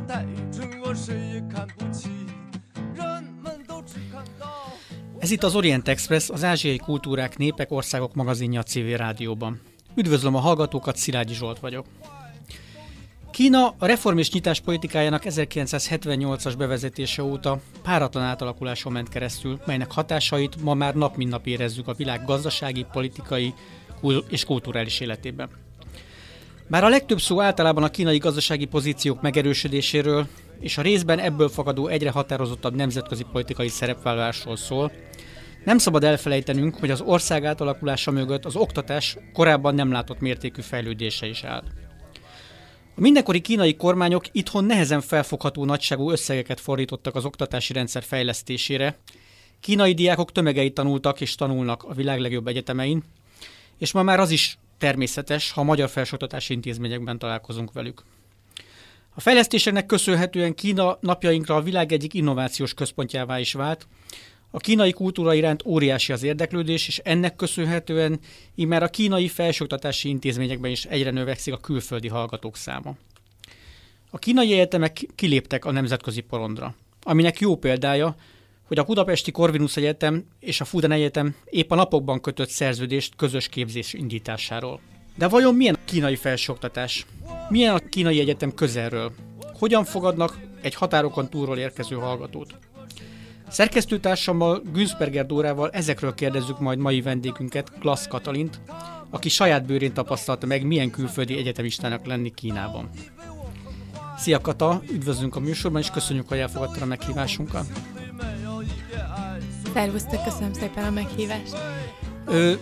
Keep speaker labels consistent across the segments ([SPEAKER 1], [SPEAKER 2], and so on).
[SPEAKER 1] 脑袋，趁我谁也看不起，人们都只看到。
[SPEAKER 2] Ez itt az Orient Express, az ázsiai kultúrák, népek, országok magazinja a CV rádióban. Üdvözlöm a hallgatókat, Szilágyi Zsolt vagyok. Kína a reform és nyitás politikájának 1978-as bevezetése óta páratlan átalakuláson ment keresztül, melynek hatásait ma már nap mint nap érezzük a világ gazdasági, politikai kul- és kulturális életében. Bár a legtöbb szó általában a kínai gazdasági pozíciók megerősödéséről és a részben ebből fakadó egyre határozottabb nemzetközi politikai szerepvállalásról szól, nem szabad elfelejtenünk, hogy az ország átalakulása mögött az oktatás korábban nem látott mértékű fejlődése is áll. A mindenkori kínai kormányok itthon nehezen felfogható nagyságú összegeket fordítottak az oktatási rendszer fejlesztésére. Kínai diákok tömegei tanultak és tanulnak a világ legjobb egyetemein, és ma már az is természetes, ha magyar felsőoktatási intézményekben találkozunk velük. A fejlesztéseknek köszönhetően Kína napjainkra a világ egyik innovációs központjává is vált. A kínai kultúra iránt óriási az érdeklődés, és ennek köszönhetően immár a kínai felsőoktatási intézményekben is egyre növekszik a külföldi hallgatók száma. A kínai egyetemek kiléptek a nemzetközi porondra, aminek jó példája, hogy a Budapesti Corvinus Egyetem és a Fudan Egyetem épp a napokban kötött szerződést közös képzés indításáról. De vajon milyen a kínai felsőoktatás? Milyen a kínai egyetem közelről? Hogyan fogadnak egy határokon túlról érkező hallgatót? Szerkesztőtársammal, Günzberger Dórával ezekről kérdezzük majd mai vendégünket, Klassz Katalint, aki saját bőrén tapasztalta meg, milyen külföldi egyetemistának lenni Kínában. Szia Kata, üdvözlünk a műsorban, és köszönjük, hogy elfogadtad a meghívásunkat.
[SPEAKER 3] Szervusztok, köszönöm szépen a meghívást.
[SPEAKER 2] Ö,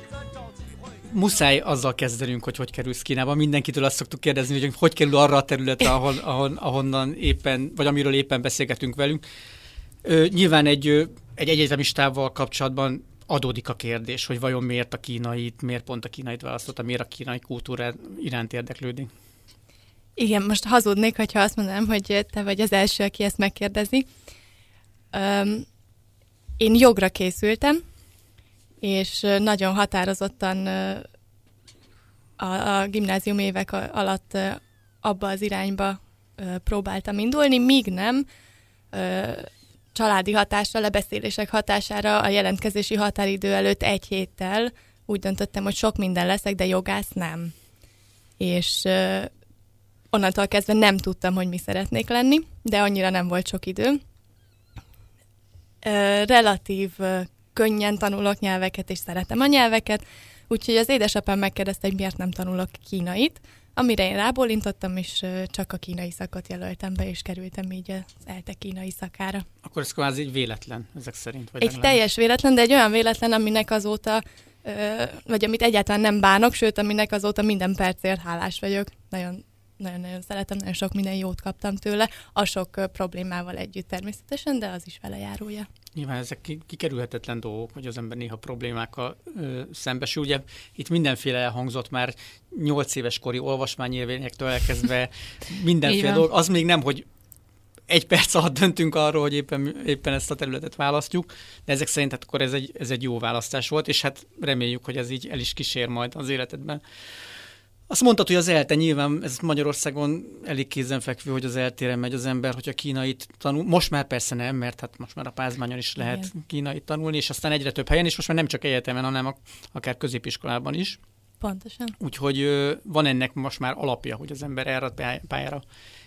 [SPEAKER 2] muszáj azzal kezdenünk, hogy hogy kerülsz Kínába. Mindenkitől azt szoktuk kérdezni, hogy hogy kerül arra a területre, ahon, ahon, ahonnan éppen, vagy amiről éppen beszélgetünk velünk. Ö, nyilván egy, egy egyetemistával kapcsolatban adódik a kérdés, hogy vajon miért a kínait, miért pont a kínait választotta, miért a kínai kultúra iránt érdeklődik.
[SPEAKER 3] Igen, most hazudnék, hogyha azt mondanám, hogy te vagy az első, aki ezt megkérdezi. Um, én jogra készültem, és nagyon határozottan a, a gimnázium évek alatt abba az irányba próbáltam indulni, míg nem családi hatásra, lebeszélések hatására a jelentkezési határidő előtt egy héttel úgy döntöttem, hogy sok minden leszek, de jogász nem. És onnantól kezdve nem tudtam, hogy mi szeretnék lenni, de annyira nem volt sok idő. Relatív könnyen tanulok nyelveket, és szeretem a nyelveket, úgyhogy az édesapám megkérdezte, hogy miért nem tanulok kínait, amire én rábólintottam, és csak a kínai szakot jelöltem be, és kerültem így az ELTE kínai szakára.
[SPEAKER 2] Akkor ez kvázi egy véletlen ezek szerint. Vagy
[SPEAKER 3] Egy
[SPEAKER 2] legalább-
[SPEAKER 3] teljes véletlen, de egy olyan véletlen, aminek azóta, vagy amit egyáltalán nem bánok, sőt, aminek azóta minden percért hálás vagyok. Nagyon nagyon-nagyon szeretem, nagyon sok minden jót kaptam tőle, a sok problémával együtt természetesen, de az is vele járója.
[SPEAKER 2] Nyilván ezek ki- kikerülhetetlen dolgok, hogy az ember néha problémákkal ö, szembesül. Ugye itt mindenféle elhangzott már 8 éves kori olvasmányélvényektől elkezdve mindenféle dolog. Az még nem, hogy egy perc alatt döntünk arról, hogy éppen, éppen ezt a területet választjuk, de ezek szerint hát akkor ez egy, ez egy jó választás volt, és hát reméljük, hogy ez így el is kísér majd az életedben. Azt mondtad, hogy az ELTE nyilván, ez Magyarországon elég kézenfekvő, hogy az eltére megy az ember, hogyha kínait tanul. Most már persze nem, mert hát most már a pázmányon is lehet
[SPEAKER 3] Igen.
[SPEAKER 2] Kínait tanulni, és aztán egyre több helyen, és most már nem csak egyetemen, hanem akár középiskolában is.
[SPEAKER 3] Pontosan.
[SPEAKER 2] Úgyhogy van ennek most már alapja, hogy az ember erre a pály- pályára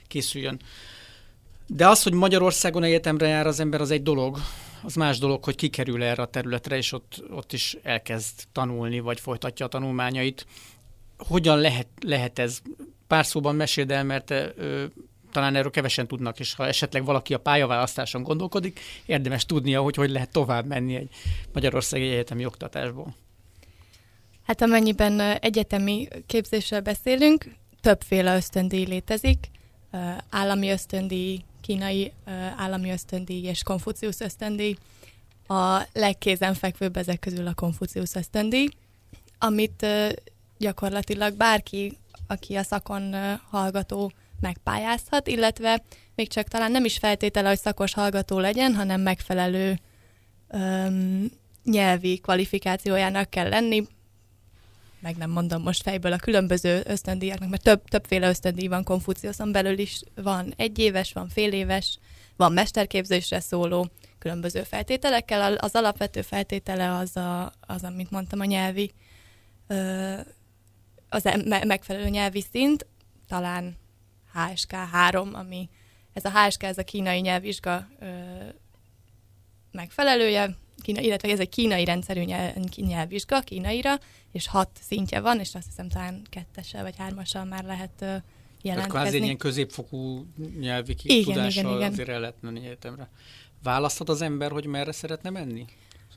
[SPEAKER 2] készüljön. De az, hogy Magyarországon egyetemre jár az ember, az egy dolog. Az más dolog, hogy kikerül erre a területre, és ott, ott is elkezd tanulni, vagy folytatja a tanulmányait. Hogyan lehet, lehet ez? Pár szóban meséld el, mert ö, talán erről kevesen tudnak, és ha esetleg valaki a pályaválasztáson gondolkodik, érdemes tudnia, hogy hogy lehet tovább menni egy Magyarországi Egyetemi oktatásból.
[SPEAKER 3] Hát amennyiben egyetemi képzéssel beszélünk, többféle ösztöndíj létezik. Állami ösztöndíj, kínai állami ösztöndíj és Konfuciusz ösztöndíj. A legkézenfekvőbb ezek közül a Konfuciusz ösztöndíj, amit gyakorlatilag bárki, aki a szakon ö, hallgató, megpályázhat, illetve még csak talán nem is feltétele, hogy szakos hallgató legyen, hanem megfelelő öm, nyelvi kvalifikációjának kell lenni, meg nem mondom most fejből a különböző ösztöndíjaknak, mert több, többféle ösztöndíj van Konfuciuszon belül is, van egyéves, van féléves, van mesterképzésre szóló, különböző feltételekkel. Az alapvető feltétele az, a, az amit mondtam, a nyelvi, az megfelelő nyelvi szint, talán HSK 3, ami ez a HSK, ez a kínai nyelvvizsga megfelelője, Kína, illetve ez egy kínai rendszerű nyelv, nyelvvizsga kínaira, és hat szintje van, és azt hiszem talán kettessel vagy hármassal már lehet uh, jelentkezni.
[SPEAKER 2] Tehát egy ilyen középfokú nyelvi igen, tudással igen, igen. azért el lehet menni egyetemre. Választhat az ember, hogy merre szeretne menni?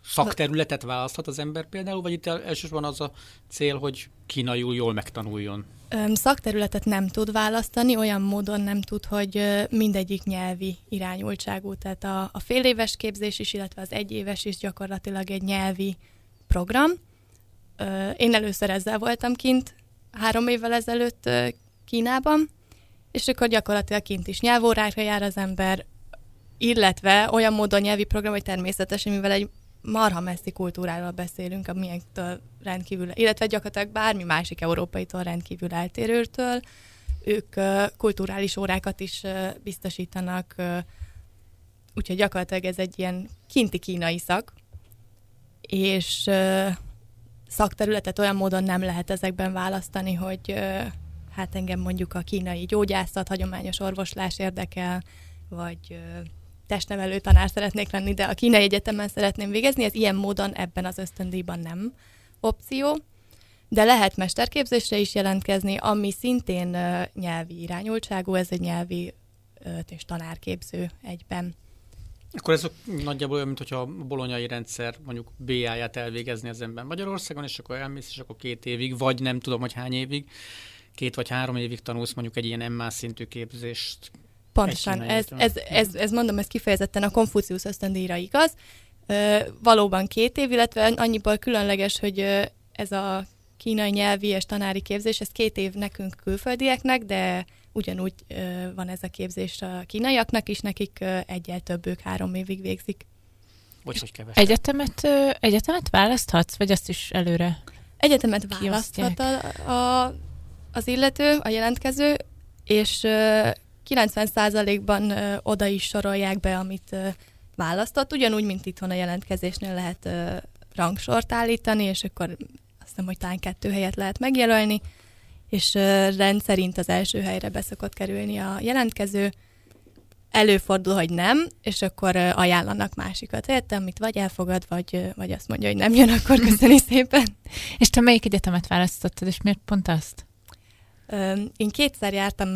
[SPEAKER 2] Szakterületet választhat az ember például, vagy itt elsősorban az a cél, hogy kínaiul jól megtanuljon?
[SPEAKER 3] Szakterületet nem tud választani, olyan módon nem tud, hogy mindegyik nyelvi irányultságú. Tehát a, a fél éves képzés is, illetve az egyéves is gyakorlatilag egy nyelvi program. Én először ezzel voltam kint három évvel ezelőtt Kínában, és akkor gyakorlatilag kint is nyelvórákra jár az ember, illetve olyan módon nyelvi program, hogy természetesen, mivel egy marha messzi kultúráról beszélünk, amilyektől rendkívül, illetve gyakorlatilag bármi másik európaitól rendkívül eltérőtől, ők kulturális órákat is biztosítanak, úgyhogy gyakorlatilag ez egy ilyen kinti kínai szak, és szakterületet olyan módon nem lehet ezekben választani, hogy hát engem mondjuk a kínai gyógyászat, hagyományos orvoslás érdekel, vagy testnevelő tanár szeretnék lenni, de a kínai egyetemen szeretném végezni, ez ilyen módon ebben az ösztöndíjban nem opció, de lehet mesterképzésre is jelentkezni, ami szintén uh, nyelvi irányultságú, ez egy nyelvi uh, és tanárképző egyben.
[SPEAKER 2] Akkor ez nagyjából olyan, mintha a bolonyai rendszer mondjuk BA-ját elvégezni az ember Magyarországon, és akkor elmész, és akkor két évig, vagy nem tudom, hogy hány évig, két vagy három évig tanulsz mondjuk egy ilyen MA szintű képzést
[SPEAKER 3] Pontosan, ez, ez, ez, ez, mondom, ez kifejezetten a Konfucius ösztöndíjra igaz. Ö, valóban két év, illetve annyiból különleges, hogy ez a kínai nyelvi és tanári képzés, ez két év nekünk külföldieknek, de ugyanúgy ö, van ez a képzés a kínaiaknak is, nekik ö, egyel több, ők három évig végzik.
[SPEAKER 2] Bocs, hogy kevesebb.
[SPEAKER 4] Egyetemet, ö, egyetemet választhatsz, vagy azt is előre
[SPEAKER 3] Egyetemet választhat a, a, az illető, a jelentkező, és 90%-ban ö, oda is sorolják be, amit választott, ugyanúgy, mint itthon a jelentkezésnél lehet rangsort állítani, és akkor azt hiszem, hogy talán kettő helyet lehet megjelölni, és rendszerint az első helyre beszokott kerülni a jelentkező, előfordul, hogy nem, és akkor ajánlanak másikat, értem, amit vagy elfogad, vagy, vagy azt mondja, hogy nem jön, akkor köszöni szépen.
[SPEAKER 4] És te melyik egyetemet választottad, és miért pont azt?
[SPEAKER 3] Én kétszer jártam,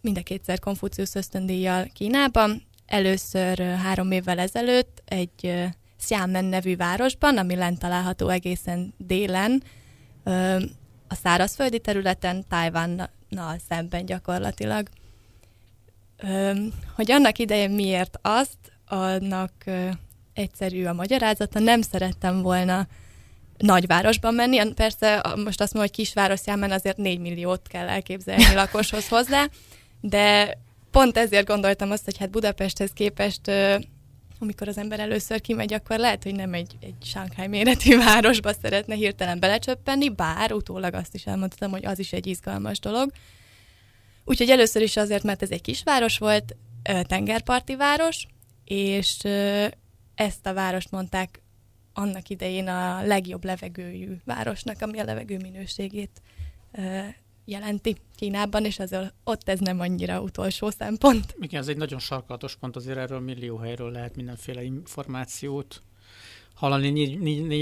[SPEAKER 3] mind a kétszer Konfucius ösztöndíjjal Kínában. Először három évvel ezelőtt egy Xiamen nevű városban, ami lent található egészen délen, a szárazföldi területen, Tajvannal szemben gyakorlatilag. Hogy annak idején miért azt, annak egyszerű a magyarázata, nem szerettem volna nagyvárosban menni. Persze most azt mondom, hogy kisváros számán azért 4 milliót kell elképzelni lakoshoz hozzá, de pont ezért gondoltam azt, hogy hát Budapesthez képest amikor az ember először kimegy, akkor lehet, hogy nem egy, egy Shanghai méretű városba szeretne hirtelen belecsöppenni, bár utólag azt is elmondtam, hogy az is egy izgalmas dolog. Úgyhogy először is azért, mert ez egy kisváros volt, tengerparti város, és ezt a várost mondták annak idején a legjobb levegőjű városnak, ami a levegő minőségét jelenti Kínában, és azért ott ez nem annyira utolsó szempont.
[SPEAKER 2] Igen, ez egy nagyon sarkalatos pont, azért erről millió helyről lehet mindenféle információt hallani.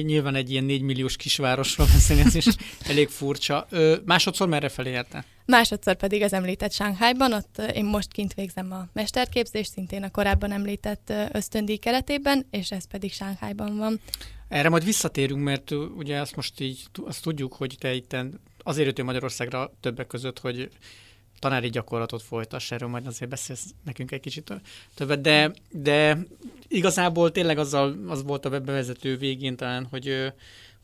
[SPEAKER 2] Nyilván egy ilyen négymilliós kisvárosról beszélni, ez is elég furcsa. Ö, másodszor merre felé érte?
[SPEAKER 3] Másodszor pedig az említett Shanghaiban, ott én most kint végzem a mesterképzést, szintén a korábban említett ösztöndíj keretében, és ez pedig Shanghaiban van.
[SPEAKER 2] Erre majd visszatérünk, mert ugye azt most így azt tudjuk, hogy te itt azért jöttél Magyarországra többek között, hogy tanári gyakorlatot folytass, erről majd azért beszélsz nekünk egy kicsit többet, de, de igazából tényleg azzal, az volt a bevezető végén talán, hogy,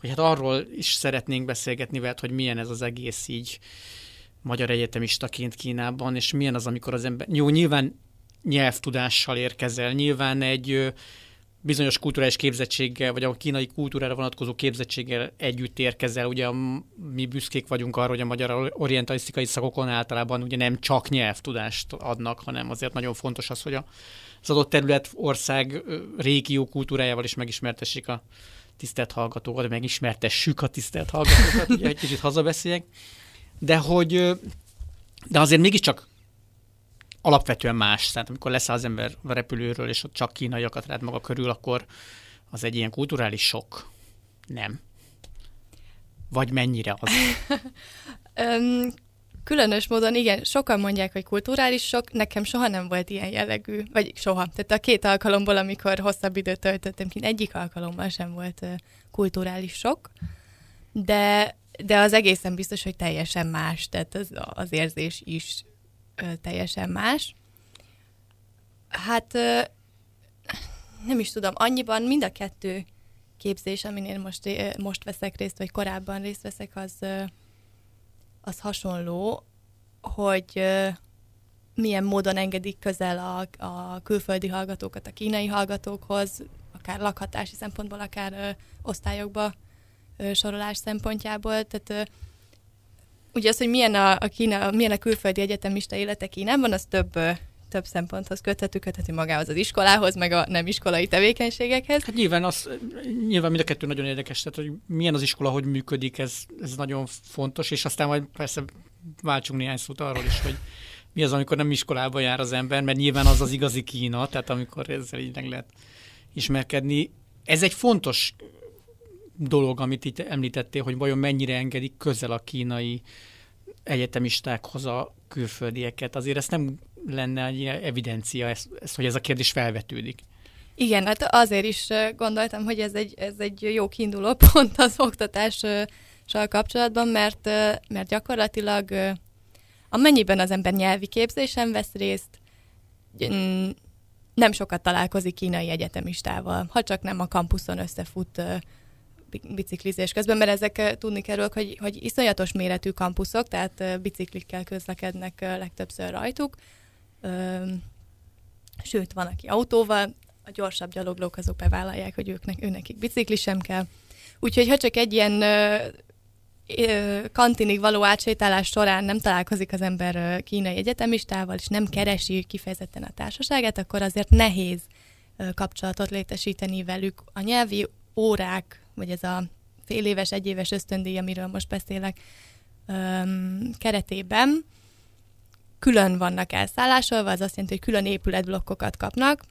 [SPEAKER 2] hogy hát arról is szeretnénk beszélgetni veled, hogy milyen ez az egész így magyar egyetemistaként Kínában, és milyen az, amikor az ember, jó, nyilván nyelvtudással érkezel, nyilván egy bizonyos kulturális képzettséggel, vagy a kínai kultúrára vonatkozó képzettséggel együtt érkezel. Ugye mi büszkék vagyunk arra, hogy a magyar orientalisztikai szakokon általában ugye nem csak nyelvtudást adnak, hanem azért nagyon fontos az, hogy az adott terület, ország, régió kultúrájával is megismertessék a tisztelt hallgatókat, megismertessük a tisztelt hallgatókat, ugye egy kicsit hazabeszéljek. De hogy, de azért mégiscsak alapvetően más. Tehát amikor leszáll az ember a repülőről, és ott csak kínaiakat rád maga körül, akkor az egy ilyen kulturális sok. Nem. Vagy mennyire az?
[SPEAKER 3] um, különös módon, igen, sokan mondják, hogy kulturális sok, nekem soha nem volt ilyen jellegű, vagy soha. Tehát a két alkalomból, amikor hosszabb időt töltöttem ki, egyik alkalommal sem volt uh, kulturális sok, de, de az egészen biztos, hogy teljesen más, tehát az, az érzés is teljesen más. Hát nem is tudom, annyiban mind a kettő képzés, amin én most, most veszek részt, vagy korábban részt veszek, az, az hasonló, hogy milyen módon engedik közel a, a külföldi hallgatókat a kínai hallgatókhoz, akár lakhatási szempontból, akár osztályokba sorolás szempontjából. Tehát ugye az, hogy milyen a, a, Kína, milyen a külföldi egyetemista élete Kínában, az több több szemponthoz köthető, köthető magához az iskolához, meg a nem iskolai tevékenységekhez.
[SPEAKER 2] Hát nyilván, az, nyilván mind a kettő nagyon érdekes, tehát hogy milyen az iskola, hogy működik, ez, ez nagyon fontos, és aztán majd persze váltsunk néhány szót arról is, hogy mi az, amikor nem iskolába jár az ember, mert nyilván az az igazi Kína, tehát amikor ezzel így meg lehet ismerkedni. Ez egy fontos dolog, amit itt említettél, hogy vajon mennyire engedik közel a kínai egyetemistákhoz a külföldieket. Azért ez nem lenne egy evidencia, ez, ez, hogy ez a kérdés felvetődik.
[SPEAKER 3] Igen, hát azért is gondoltam, hogy ez egy, ez egy jó kiinduló pont az oktatással kapcsolatban, mert, mert gyakorlatilag amennyiben az ember nyelvi képzésen vesz részt, nem sokat találkozik kínai egyetemistával, ha csak nem a kampuszon összefut biciklizés közben, mert ezek tudni kell, hogy, hogy iszonyatos méretű kampuszok, tehát biciklikkel közlekednek legtöbbször rajtuk. Sőt, van, aki autóval, a gyorsabb gyaloglók azok bevállalják, hogy őknek, őnekik bicikli sem kell. Úgyhogy ha csak egy ilyen kantinig való átsétálás során nem találkozik az ember kínai egyetemistával, és nem keresi kifejezetten a társaságát, akkor azért nehéz kapcsolatot létesíteni velük. A nyelvi órák vagy ez a fél éves, egy éves ösztöndíj, amiről most beszélek, öm, keretében külön vannak elszállásolva, az azt jelenti, hogy külön épületblokkokat kapnak.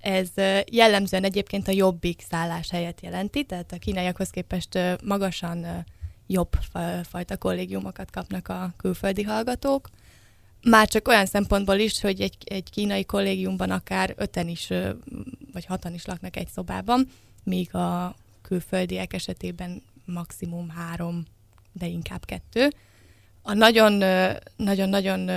[SPEAKER 3] Ez jellemzően egyébként a jobbik szállás helyet jelenti, tehát a kínaiakhoz képest magasan jobb fajta kollégiumokat kapnak a külföldi hallgatók. Már csak olyan szempontból is, hogy egy, egy kínai kollégiumban akár öten is, vagy hatan is laknak egy szobában, míg a külföldiek esetében maximum három, de inkább kettő. A nagyon-nagyon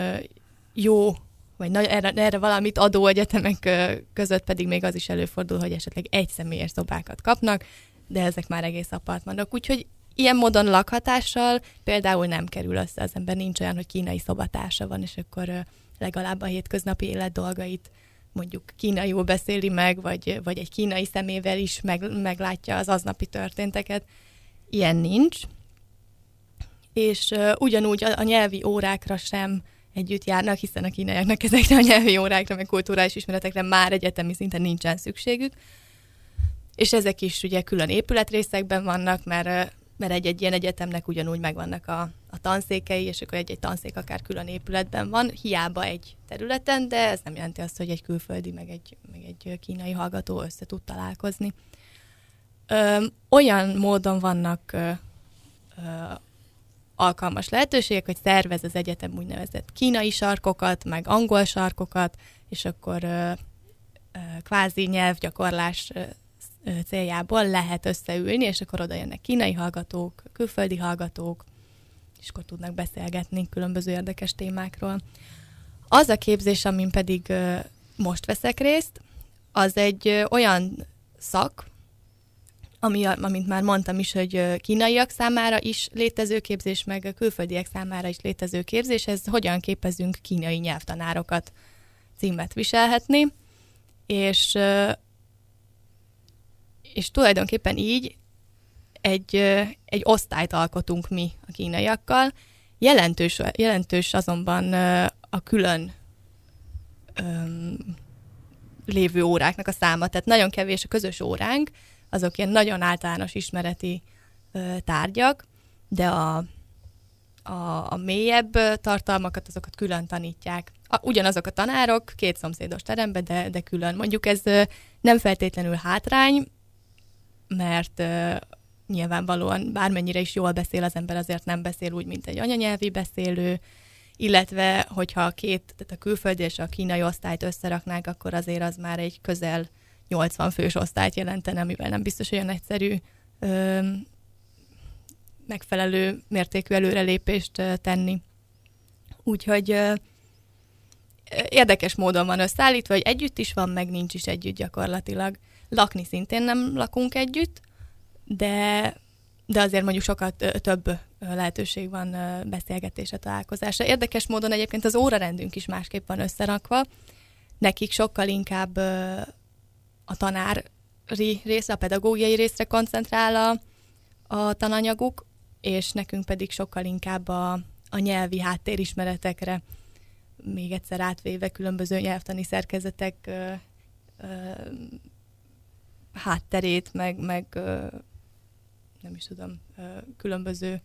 [SPEAKER 3] jó, vagy erre, erre valamit adó egyetemek között pedig még az is előfordul, hogy esetleg egy személyes szobákat kapnak, de ezek már egész apartmanok. Úgyhogy ilyen módon lakhatással például nem kerül össze az ember, nincs olyan, hogy kínai szobatársa van, és akkor legalább a hétköznapi élet dolgait mondjuk kínaiul beszéli meg, vagy, vagy egy kínai szemével is meg, meglátja az aznapi történteket. Ilyen nincs. És uh, ugyanúgy a, a nyelvi órákra sem együtt járnak, hiszen a kínaiaknak ezekre a nyelvi órákra, meg kulturális ismeretekre már egyetemi szinten nincsen szükségük. És ezek is ugye külön épületrészekben vannak, mert mert egy-egy ilyen egyetemnek ugyanúgy megvannak a, a tanszékei, és akkor egy-egy tanszék akár külön épületben van, hiába egy területen, de ez nem jelenti azt, hogy egy külföldi, meg egy, meg egy kínai hallgató össze tud találkozni. Ö, olyan módon vannak ö, ö, alkalmas lehetőségek, hogy szervez az egyetem úgynevezett kínai sarkokat, meg angol sarkokat, és akkor ö, ö, kvázi nyelvgyakorlás céljából lehet összeülni, és akkor oda jönnek kínai hallgatók, külföldi hallgatók, és akkor tudnak beszélgetni különböző érdekes témákról. Az a képzés, amin pedig most veszek részt, az egy olyan szak, ami, amint már mondtam is, hogy kínaiak számára is létező képzés, meg a külföldiek számára is létező képzés, ez hogyan képezünk kínai nyelvtanárokat címet viselhetni, és és tulajdonképpen így egy, egy osztályt alkotunk mi a kínaiakkal. Jelentős, jelentős azonban a külön öm, lévő óráknak a száma, tehát nagyon kevés a közös óránk, azok ilyen nagyon általános ismereti ö, tárgyak, de a, a, a mélyebb tartalmakat, azokat külön tanítják. A, ugyanazok a tanárok, két szomszédos teremben, de, de külön. Mondjuk ez nem feltétlenül hátrány, mert nyilvánvalóan bármennyire is jól beszél az ember, azért nem beszél úgy, mint egy anyanyelvi beszélő, illetve hogyha a két, tehát a külföldi és a kínai osztályt összeraknák, akkor azért az már egy közel 80 fős osztályt jelentene, amivel nem biztos olyan egyszerű ö, megfelelő mértékű előrelépést ö, tenni. Úgyhogy ö, érdekes módon van összeállítva, hogy együtt is van, meg nincs is együtt gyakorlatilag. Lakni szintén nem lakunk együtt, de, de azért mondjuk sokat több lehetőség van beszélgetésre, találkozásra. Érdekes módon egyébként az órarendünk is másképp van összerakva. Nekik sokkal inkább a tanári részre, a pedagógiai részre koncentrál a, a tananyaguk, és nekünk pedig sokkal inkább a, a nyelvi háttérismeretekre, még egyszer átvéve különböző nyelvtani szerkezetek ö, ö, hátterét, meg, meg nem is tudom, különböző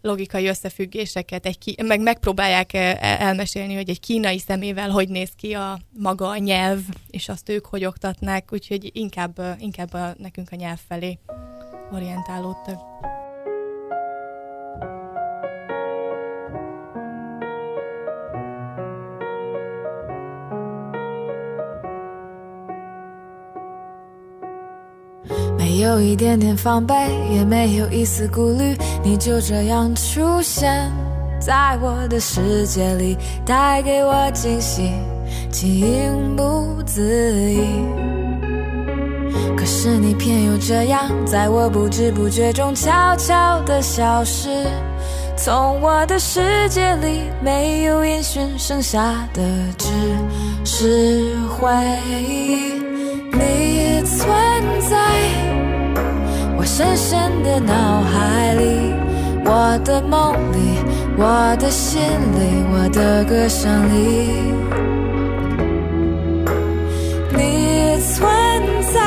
[SPEAKER 3] logikai összefüggéseket, egy ki, meg megpróbálják elmesélni, hogy egy kínai szemével hogy néz ki a maga a nyelv, és azt ők hogy oktatnák, úgyhogy inkább, inkább a, nekünk a nyelv felé orientálódtak.
[SPEAKER 5] 有一点点防备，也没有一丝顾虑，你就这样出现在我的世界里，带给我惊喜，情不自已。可是你偏又这样，在我不知不觉中悄悄地消失，从我的世界里没有音讯，剩下的只是回忆。你存在。我深深的脑海里，我的梦里，我的心里，我的歌声里，你存在。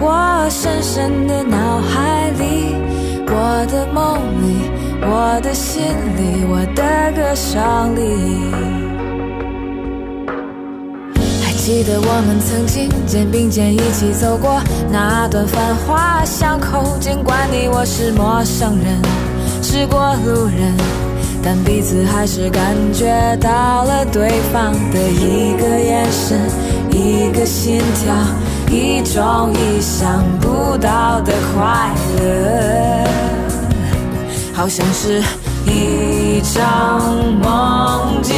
[SPEAKER 5] 我深深的脑海里，我的梦里，我的心里，我的歌声里。记得我们曾经肩并肩一起走过那段繁华巷口，尽管你我是陌生人，是过路人，但彼此还是感觉到了对方的一个眼神，一个心跳，一种意想不到的快乐，好像是一场梦境，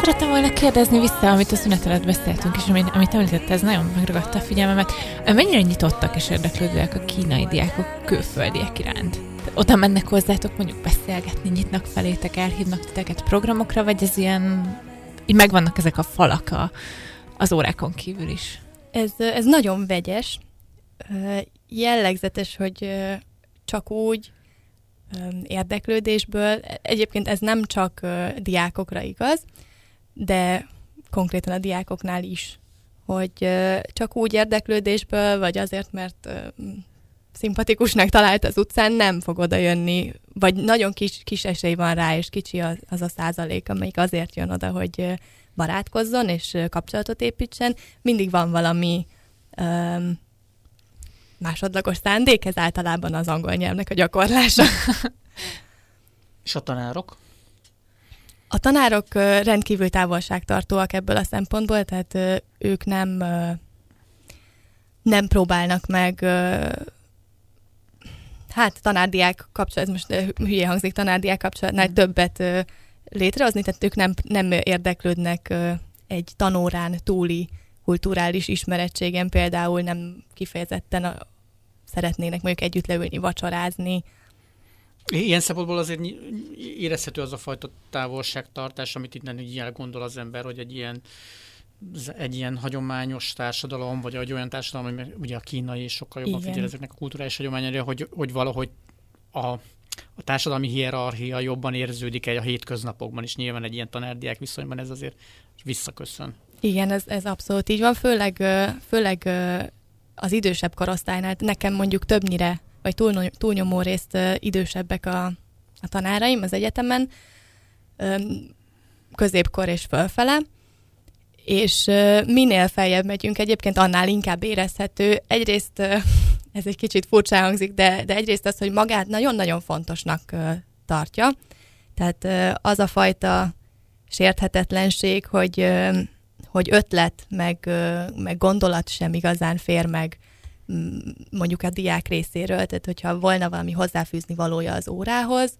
[SPEAKER 4] Szerettem volna kérdezni vissza, amit a szünet előtt beszéltünk, és amit, amit említett, ez nagyon megragadta a figyelmemet. Mennyire nyitottak és érdeklődőek a kínai diákok külföldiek iránt? Oda mennek hozzátok mondjuk beszélgetni, nyitnak felétek, elhívnak titeket programokra, vagy ez ilyen, így megvannak ezek a falak a, az órákon kívül is?
[SPEAKER 3] Ez, ez nagyon vegyes. Jellegzetes, hogy csak úgy érdeklődésből, egyébként ez nem csak diákokra igaz, de konkrétan a diákoknál is, hogy csak úgy érdeklődésből, vagy azért, mert szimpatikusnak talált az utcán, nem fog oda jönni, vagy nagyon kis, kis esély van rá, és kicsi az, az a százalék, amelyik azért jön oda, hogy barátkozzon és kapcsolatot építsen, mindig van valami um, másodlagos szándék, ez általában az angol nyelvnek a gyakorlása.
[SPEAKER 2] és a tanárok?
[SPEAKER 3] A tanárok rendkívül távolságtartóak ebből a szempontból, tehát ők nem nem próbálnak meg hát tanárdiák kapcsolat, ez most hülye hangzik, tanárdiák kapcsolatnál többet létrehozni, tehát ők nem, nem érdeklődnek egy tanórán túli kulturális ismerettségen például nem kifejezetten a, szeretnének mondjuk együtt leülni, vacsorázni.
[SPEAKER 2] Ilyen szempontból azért érezhető az a fajta távolságtartás, amit itt így elgondol az ember, hogy egy ilyen egy ilyen hagyományos társadalom, vagy egy olyan társadalom, ami ugye a kínai és sokkal jobban figyel ezeknek a kulturális hagyományára, hogy, hogy valahogy a, a társadalmi hierarchia jobban érződik egy a hétköznapokban is. Nyilván egy ilyen tanárdiák viszonyban ez azért visszaköszön.
[SPEAKER 3] Igen, ez, ez abszolút így van, főleg, főleg az idősebb korosztálynál. Nekem mondjuk többnyire, vagy túl, túlnyomó részt idősebbek a, a tanáraim az egyetemen, középkor és fölfele, és minél feljebb megyünk, egyébként annál inkább érezhető. Egyrészt ez egy kicsit furcsa hangzik, de, de egyrészt az, hogy magát nagyon-nagyon fontosnak tartja. Tehát az a fajta sérthetetlenség, hogy, hogy ötlet, meg, meg gondolat sem igazán fér meg mondjuk a diák részéről, tehát hogyha volna valami hozzáfűzni valója az órához,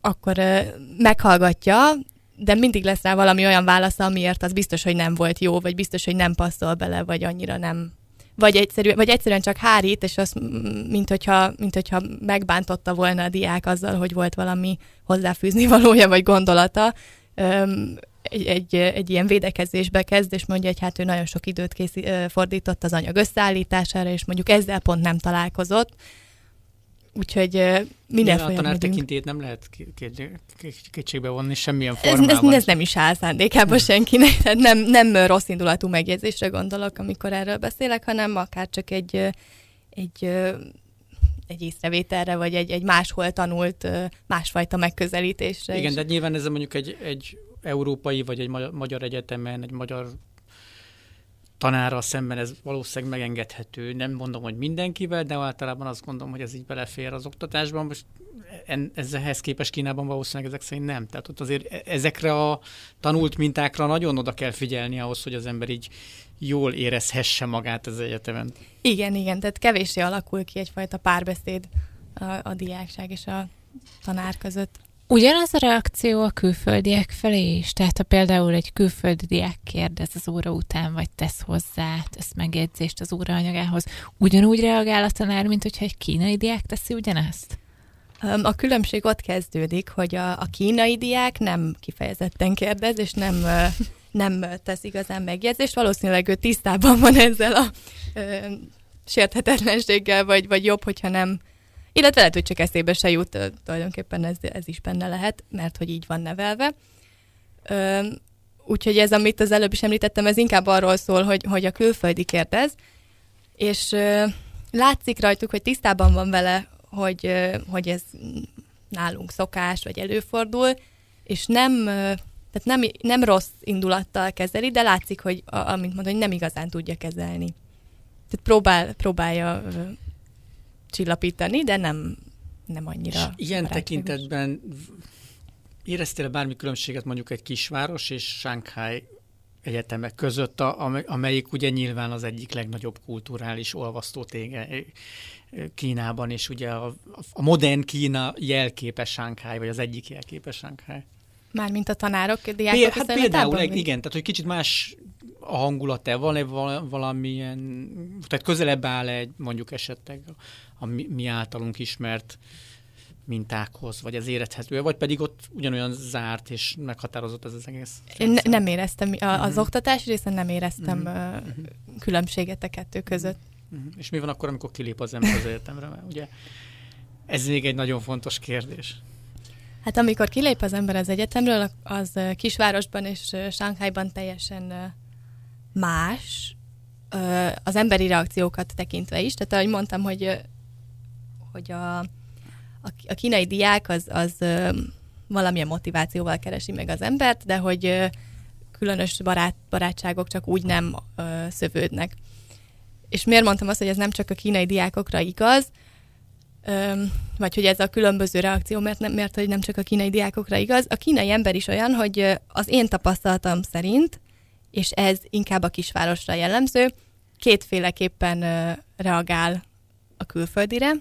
[SPEAKER 3] akkor meghallgatja, de mindig lesz rá valami olyan válasz, amiért az biztos, hogy nem volt jó, vagy biztos, hogy nem passzol bele, vagy annyira nem. Vagy, egyszerű, vagy egyszerűen csak hárít, és az, mint hogyha, mint hogyha megbántotta volna a diák azzal, hogy volt valami hozzáfűzni valója, vagy gondolata, egy, egy, egy ilyen védekezésbe kezd, és mondja, hogy hát ő nagyon sok időt készí, fordított az anyag összeállítására, és mondjuk ezzel pont nem találkozott, Úgyhogy minden
[SPEAKER 2] a tanár tekintélyét nem lehet kétségbe vonni semmilyen formában.
[SPEAKER 3] Ez, ez, ez nem is áll szándékában senkinek, tehát nem, nem rossz indulatú megjegyzésre gondolok, amikor erről beszélek, hanem akár csak egy, egy, egy észrevételre, vagy egy, egy máshol tanult másfajta megközelítésre.
[SPEAKER 2] Igen, is. de nyilván ez mondjuk egy, egy európai, vagy egy magyar egyetemen, egy magyar tanára szemben ez valószínűleg megengedhető. Nem mondom, hogy mindenkivel, de általában azt gondolom, hogy ez így belefér az oktatásban. Most en, ezzelhez képest Kínában valószínűleg ezek szerint nem. Tehát ott azért e- ezekre a tanult mintákra nagyon oda kell figyelni ahhoz, hogy az ember így jól érezhesse magát az egyetemen.
[SPEAKER 3] Igen, igen, tehát kevéssé alakul ki egyfajta párbeszéd a, a diákság és a tanár között.
[SPEAKER 4] Ugyanaz a reakció a külföldiek felé is? Tehát ha például egy külföldi diák kérdez az óra után, vagy tesz hozzá, tesz megjegyzést az óraanyagához, ugyanúgy reagál a tanár, mint hogyha egy kínai diák teszi ugyanezt?
[SPEAKER 3] A különbség ott kezdődik, hogy a, a kínai diák nem kifejezetten kérdez, és nem, nem tesz igazán megjegyzést. Valószínűleg ő tisztában van ezzel a ö, sérthetetlenséggel, vagy, vagy jobb, hogyha nem illetve lehet, hogy csak eszébe se jut, tulajdonképpen ez, ez is benne lehet, mert hogy így van nevelve. Ö, úgyhogy ez, amit az előbb is említettem, ez inkább arról szól, hogy, hogy a külföldi kérdez, és ö, látszik rajtuk, hogy tisztában van vele, hogy, ö, hogy ez nálunk szokás, vagy előfordul, és nem, tehát nem, nem rossz indulattal kezeli, de látszik, hogy, amint mondom, hogy nem igazán tudja kezelni. Tehát próbál, próbálja csillapítani, de nem, nem annyira.
[SPEAKER 2] És ilyen tekintetben éreztél bármi különbséget mondjuk egy kisváros és Shanghai egyetemek között, amelyik ugye nyilván az egyik legnagyobb kulturális olvasztó tége eh, Kínában, és ugye a, a modern Kína jelképes Shanghai, vagy az egyik jelképes Shanghai.
[SPEAKER 3] Mármint a tanárok, diákok
[SPEAKER 2] Hát például, igen, tehát hogy kicsit más a hangulat-e, van-e valamilyen, tehát közelebb áll egy mondjuk esetleg a mi, mi általunk ismert mintákhoz, vagy ez érezhető vagy pedig ott ugyanolyan zárt és meghatározott ez az egész?
[SPEAKER 3] Én ne, nem éreztem, a, az uh-huh. oktatás részen nem éreztem uh-huh. Uh, különbséget a kettő között.
[SPEAKER 2] Uh-huh. És mi van akkor, amikor kilép az ember az egyetemre? Mert ugye ez még egy nagyon fontos kérdés.
[SPEAKER 3] Hát amikor kilép az ember az egyetemről, az kisvárosban és Sánkhájban teljesen más, az emberi reakciókat tekintve is. Tehát ahogy mondtam, hogy hogy a, a, kínai diák az, az valamilyen motivációval keresi meg az embert, de hogy különös barát, barátságok csak úgy nem ö, szövődnek. És miért mondtam azt, hogy ez nem csak a kínai diákokra igaz, ö, vagy hogy ez a különböző reakció, mert, nem, mert hogy nem csak a kínai diákokra igaz. A kínai ember is olyan, hogy az én tapasztalatom szerint, és ez inkább a kisvárosra jellemző, kétféleképpen reagál a külföldire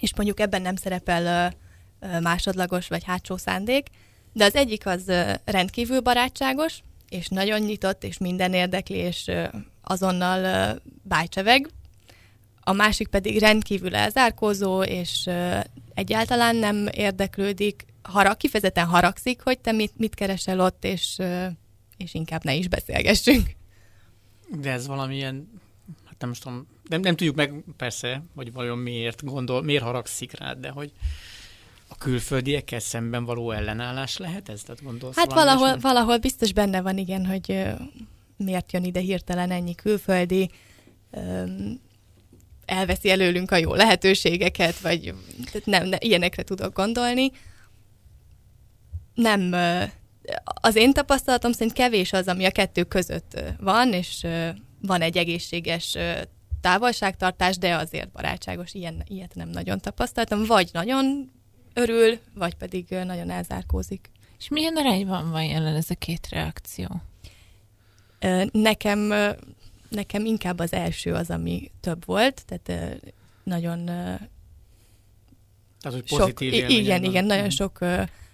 [SPEAKER 3] és mondjuk ebben nem szerepel másodlagos vagy hátsó szándék, de az egyik az rendkívül barátságos, és nagyon nyitott, és minden érdekli, és azonnal bájcseveg. A másik pedig rendkívül elzárkózó, és egyáltalán nem érdeklődik, harag, kifejezetten haragszik, hogy te mit, mit keresel ott, és, és inkább ne is beszélgessünk.
[SPEAKER 2] De ez valamilyen, hát nem tudom, nem, nem tudjuk meg persze, hogy vajon miért gondol, miért haragszik rád, de hogy a külföldiekkel szemben való ellenállás lehet ez? Tehát gondolsz
[SPEAKER 3] hát valahol, valahol biztos benne van, igen, hogy miért jön ide hirtelen ennyi külföldi, elveszi előlünk a jó lehetőségeket, vagy tehát nem, ne, ilyenekre tudok gondolni. Nem, az én tapasztalatom szerint kevés az, ami a kettő között van, és van egy egészséges távolságtartás, de azért barátságos, ilyen, ilyet nem nagyon tapasztaltam. Vagy nagyon örül, vagy pedig nagyon elzárkózik.
[SPEAKER 4] És milyen arányban van jelen ez a két reakció?
[SPEAKER 3] Nekem, nekem inkább az első az, ami több volt, tehát nagyon
[SPEAKER 2] tehát, hogy pozitív sok,
[SPEAKER 3] Igen, van. igen, nagyon sok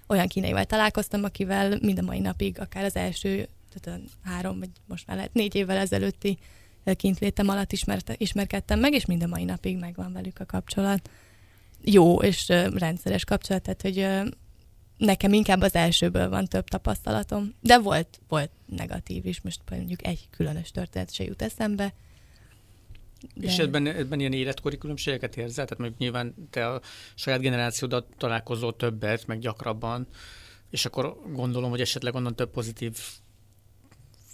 [SPEAKER 3] olyan kínaival találkoztam, akivel mind a mai napig, akár az első, tehát a három, vagy most már lehet négy évvel ezelőtti kintlétem alatt ismerte, ismerkedtem meg, és mind a mai napig megvan velük a kapcsolat. Jó és rendszeres kapcsolat, tehát hogy nekem inkább az elsőből van több tapasztalatom, de volt, volt negatív is, most mondjuk egy különös történet se jut eszembe.
[SPEAKER 2] De... És ebben, ebben ilyen életkori különbségeket érzel? Tehát mondjuk nyilván te a saját generációdat találkozol többet, meg gyakrabban, és akkor gondolom, hogy esetleg onnan több pozitív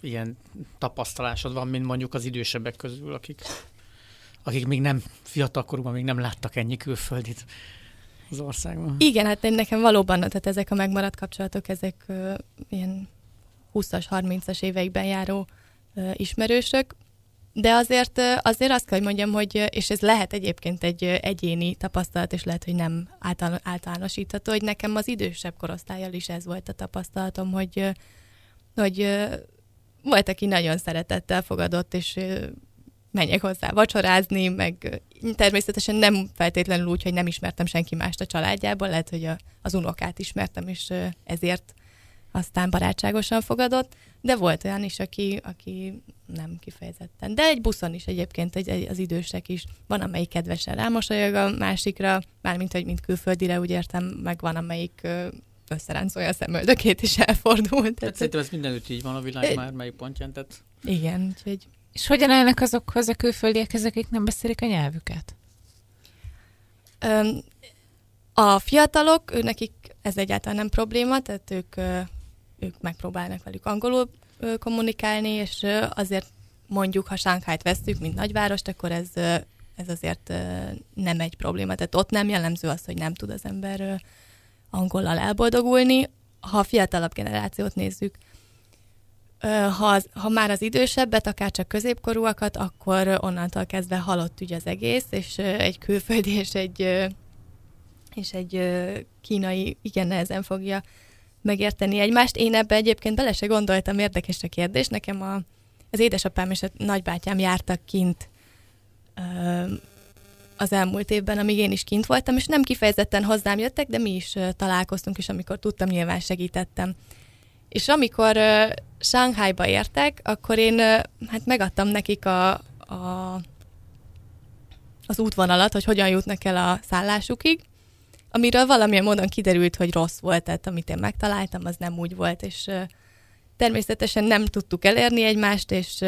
[SPEAKER 2] ilyen tapasztalásod van, mint mondjuk az idősebbek közül, akik, akik még nem fiatalkorúban még nem láttak ennyi külföldit az országban.
[SPEAKER 3] Igen, hát nekem valóban, tehát ezek a megmaradt kapcsolatok, ezek uh, ilyen 20-as, 30-as éveikben járó uh, ismerősök, de azért, azért azt kell, hogy mondjam, hogy, és ez lehet egyébként egy egyéni tapasztalat, és lehet, hogy nem általánosítható, hogy nekem az idősebb korosztályjal is ez volt a tapasztalatom, hogy, hogy volt, aki nagyon szeretettel fogadott, és menjek hozzá vacsorázni, meg természetesen nem feltétlenül úgy, hogy nem ismertem senki mást a családjából, lehet, hogy a, az unokát ismertem, és ezért aztán barátságosan fogadott, de volt olyan is, aki, aki nem kifejezetten. De egy buszon is egyébként egy, egy, az idősek is. Van, amelyik kedvesen rámosolyog a másikra, mármint, hogy mint külföldire, úgy értem, meg van, amelyik összeráncolja a szemöldökét, és elfordul.
[SPEAKER 2] Tehát, tehát szerintem ez mindenütt így van a világ már melyik pontján. Tehát...
[SPEAKER 3] Igen, úgyhogy...
[SPEAKER 4] És hogyan állnak azokhoz a külföldiekhez, akik nem beszélik a nyelvüket?
[SPEAKER 3] Öm, a fiatalok, ő nekik ez egyáltalán nem probléma, tehát ők, ők megpróbálnak velük angolul kommunikálni, és azért mondjuk, ha Sánkhájt vesztük, mint nagyvárost, akkor ez, ez azért nem egy probléma. Tehát ott nem jellemző az, hogy nem tud az ember angollal elboldogulni. Ha a fiatalabb generációt nézzük, ha, az, ha már az idősebbet, akár csak középkorúakat, akkor onnantól kezdve halott ügy az egész, és egy külföldi és egy, és egy kínai igen nehezen fogja megérteni egymást. Én ebbe egyébként bele se gondoltam, érdekes a kérdés. Nekem a, az édesapám és a nagybátyám jártak kint az elmúlt évben, amíg én is kint voltam, és nem kifejezetten hozzám jöttek, de mi is találkoztunk, és amikor tudtam, nyilván segítettem. És amikor uh, Shanghaiba értek, akkor én uh, hát megadtam nekik a, a, az útvonalat, hogy hogyan jutnak el a szállásukig, amiről valamilyen módon kiderült, hogy rossz volt, tehát amit én megtaláltam, az nem úgy volt, és természetesen nem tudtuk elérni egymást, és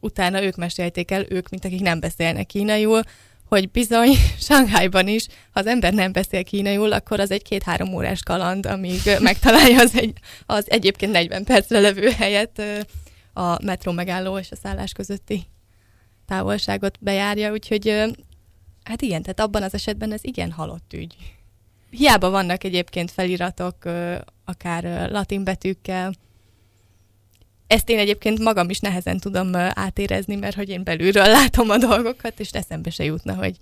[SPEAKER 3] utána ők mesélték el, ők, mint akik nem beszélnek kínaiul, hogy bizony Shanghaiban is, ha az ember nem beszél kínaiul, akkor az egy két-három órás kaland, amíg megtalálja az, egy, az egyébként 40 percre levő helyet a metró megálló és a szállás közötti távolságot bejárja, úgyhogy hát igen, tehát abban az esetben ez igen halott ügy. Hiába vannak egyébként feliratok, akár latin betűkkel, ezt én egyébként magam is nehezen tudom átérezni, mert hogy én belülről látom a dolgokat, és eszembe se jutna, hogy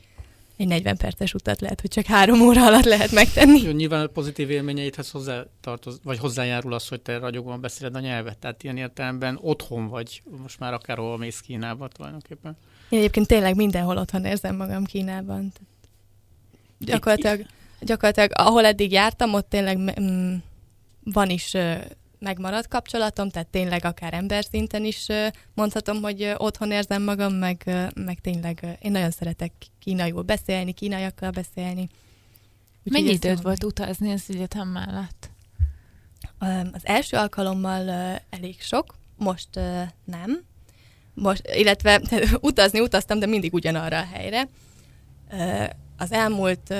[SPEAKER 3] egy 40 perces utat lehet, hogy csak három óra alatt lehet megtenni.
[SPEAKER 2] Jó, nyilván a pozitív élményeidhez hozzá tartoz, vagy hozzájárul az, hogy te ragyogóan beszéled a nyelvet, tehát ilyen értelemben otthon vagy, most már akárhol mész Kínába tulajdonképpen.
[SPEAKER 3] Én egyébként tényleg mindenhol otthon érzem magam Kínában. Gyakorlatilag, gyakorlatilag ahol eddig jártam, ott tényleg mm, van is megmaradt kapcsolatom, tehát tényleg akár ember szinten is mondhatom, hogy otthon érzem magam, meg, meg tényleg én nagyon szeretek kínaiul beszélni, kínaiakkal beszélni.
[SPEAKER 4] Úgyhogy Mennyi időd volt utazni az egyetem mellett?
[SPEAKER 3] Az első alkalommal elég sok, most nem. Most, illetve utazni utaztam, de mindig ugyanarra a helyre. Az elmúlt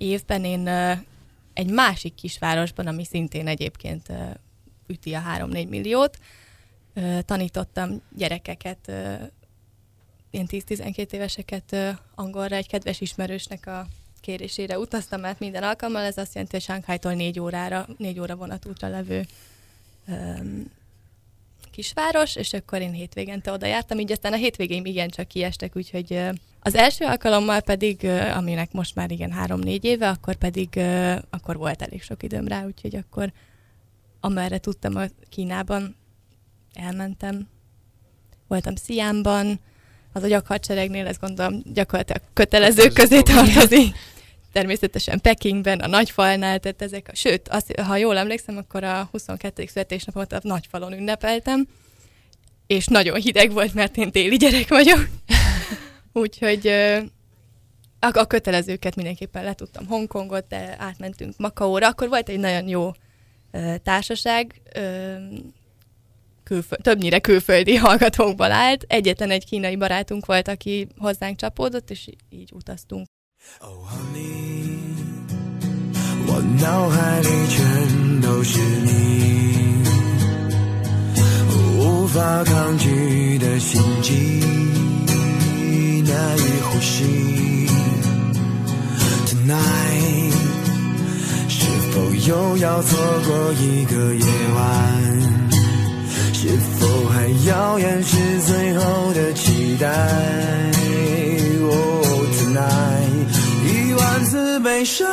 [SPEAKER 3] évben én egy másik kisvárosban, ami szintén egyébként üti a 3-4 milliót, tanítottam gyerekeket, ilyen 10-12 éveseket angolra. Egy kedves ismerősnek a kérésére utaztam át minden alkalommal, ez azt jelenti, hogy Sánkhájtól négy órára, négy óra vonatútra levő um, kisváros, és akkor én hétvégente oda jártam, így aztán a hétvégén igencsak kiestek, úgyhogy uh, az első alkalommal pedig, aminek most már igen három-négy éve, akkor pedig akkor volt elég sok időm rá, úgyhogy akkor amerre tudtam a Kínában, elmentem. Voltam Sziámban, az a gyakhadseregnél, ezt gondolom gyakorlatilag kötelező közé tartozik. Természetesen Pekingben, a nagyfalnál, tehát ezek, a, sőt, azt, ha jól emlékszem, akkor a 22. születésnapot a nagyfalon ünnepeltem, és nagyon hideg volt, mert én téli gyerek vagyok. Úgyhogy a, a kötelezőket mindenképpen letudtam Hongkongot, de átmentünk Makaóra. Akkor volt egy nagyon jó társaság, külföld, többnyire külföldi hallgatókból állt. Egyetlen egy kínai barátunk volt, aki hozzánk csapódott, és így utaztunk. Oh, honey, 我脑海里全都是你，无法抗拒的心悸， 难以呼吸。Tonight，是否又要错过一个夜晚？是否还要掩饰最后的期待？Oh tonight，一万次悲伤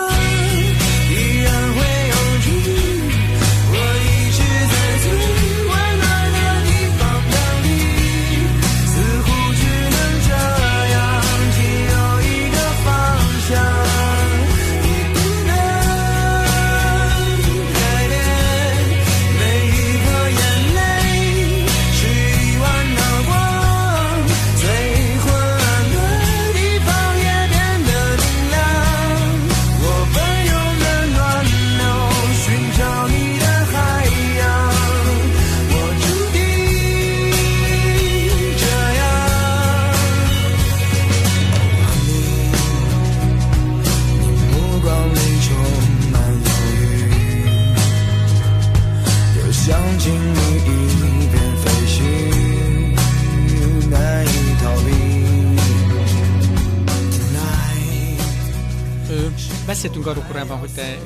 [SPEAKER 3] korábban, hogy te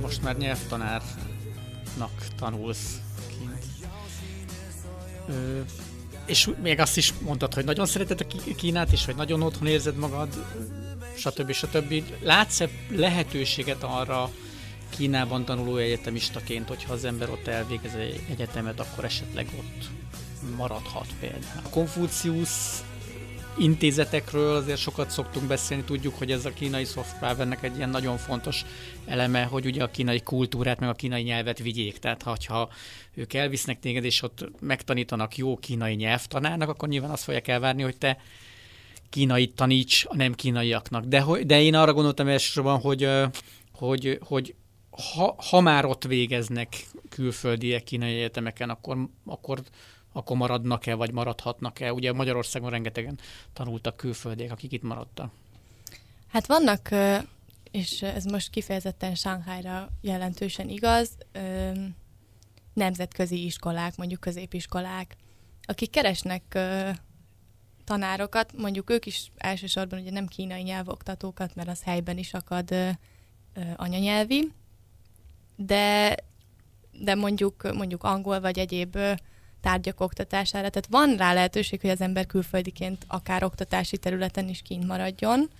[SPEAKER 3] most már nyelvtanárnak tanulsz kint. Ö, és még azt is mondtad, hogy nagyon szereted a Kínát, és hogy nagyon otthon érzed magad, stb. stb. Látsz-e lehetőséget arra Kínában tanuló egyetemistaként, hogyha az ember ott elvégez egy egyetemet, akkor esetleg ott maradhat például. A Konfuciusz intézetekről azért sokat szoktunk beszélni, tudjuk, hogy ez a kínai soft powernek egy ilyen nagyon fontos eleme, hogy ugye a kínai kultúrát, meg a kínai nyelvet vigyék. Tehát ha ők elvisznek téged, és ott megtanítanak jó kínai nyelvtanárnak, akkor nyilván azt fogják elvárni, hogy te kínai taníts a nem kínaiaknak. De, de én arra gondoltam elsősorban, hogy, hogy, hogy ha, ha már ott végeznek külföldiek kínai egyetemeken, akkor, akkor akkor maradnak-e, vagy maradhatnak-e? Ugye Magyarországon rengetegen tanultak külföldiek, akik itt maradtak. Hát vannak, és ez most kifejezetten Shanghai-ra jelentősen igaz, nemzetközi iskolák, mondjuk középiskolák, akik keresnek tanárokat, mondjuk ők is elsősorban ugye nem kínai nyelvoktatókat, mert az helyben is akad anyanyelvi, de, de mondjuk, mondjuk angol vagy egyéb tárgyak oktatására. Tehát van rá lehetőség, hogy az ember külföldiként akár oktatási területen is kint maradjon.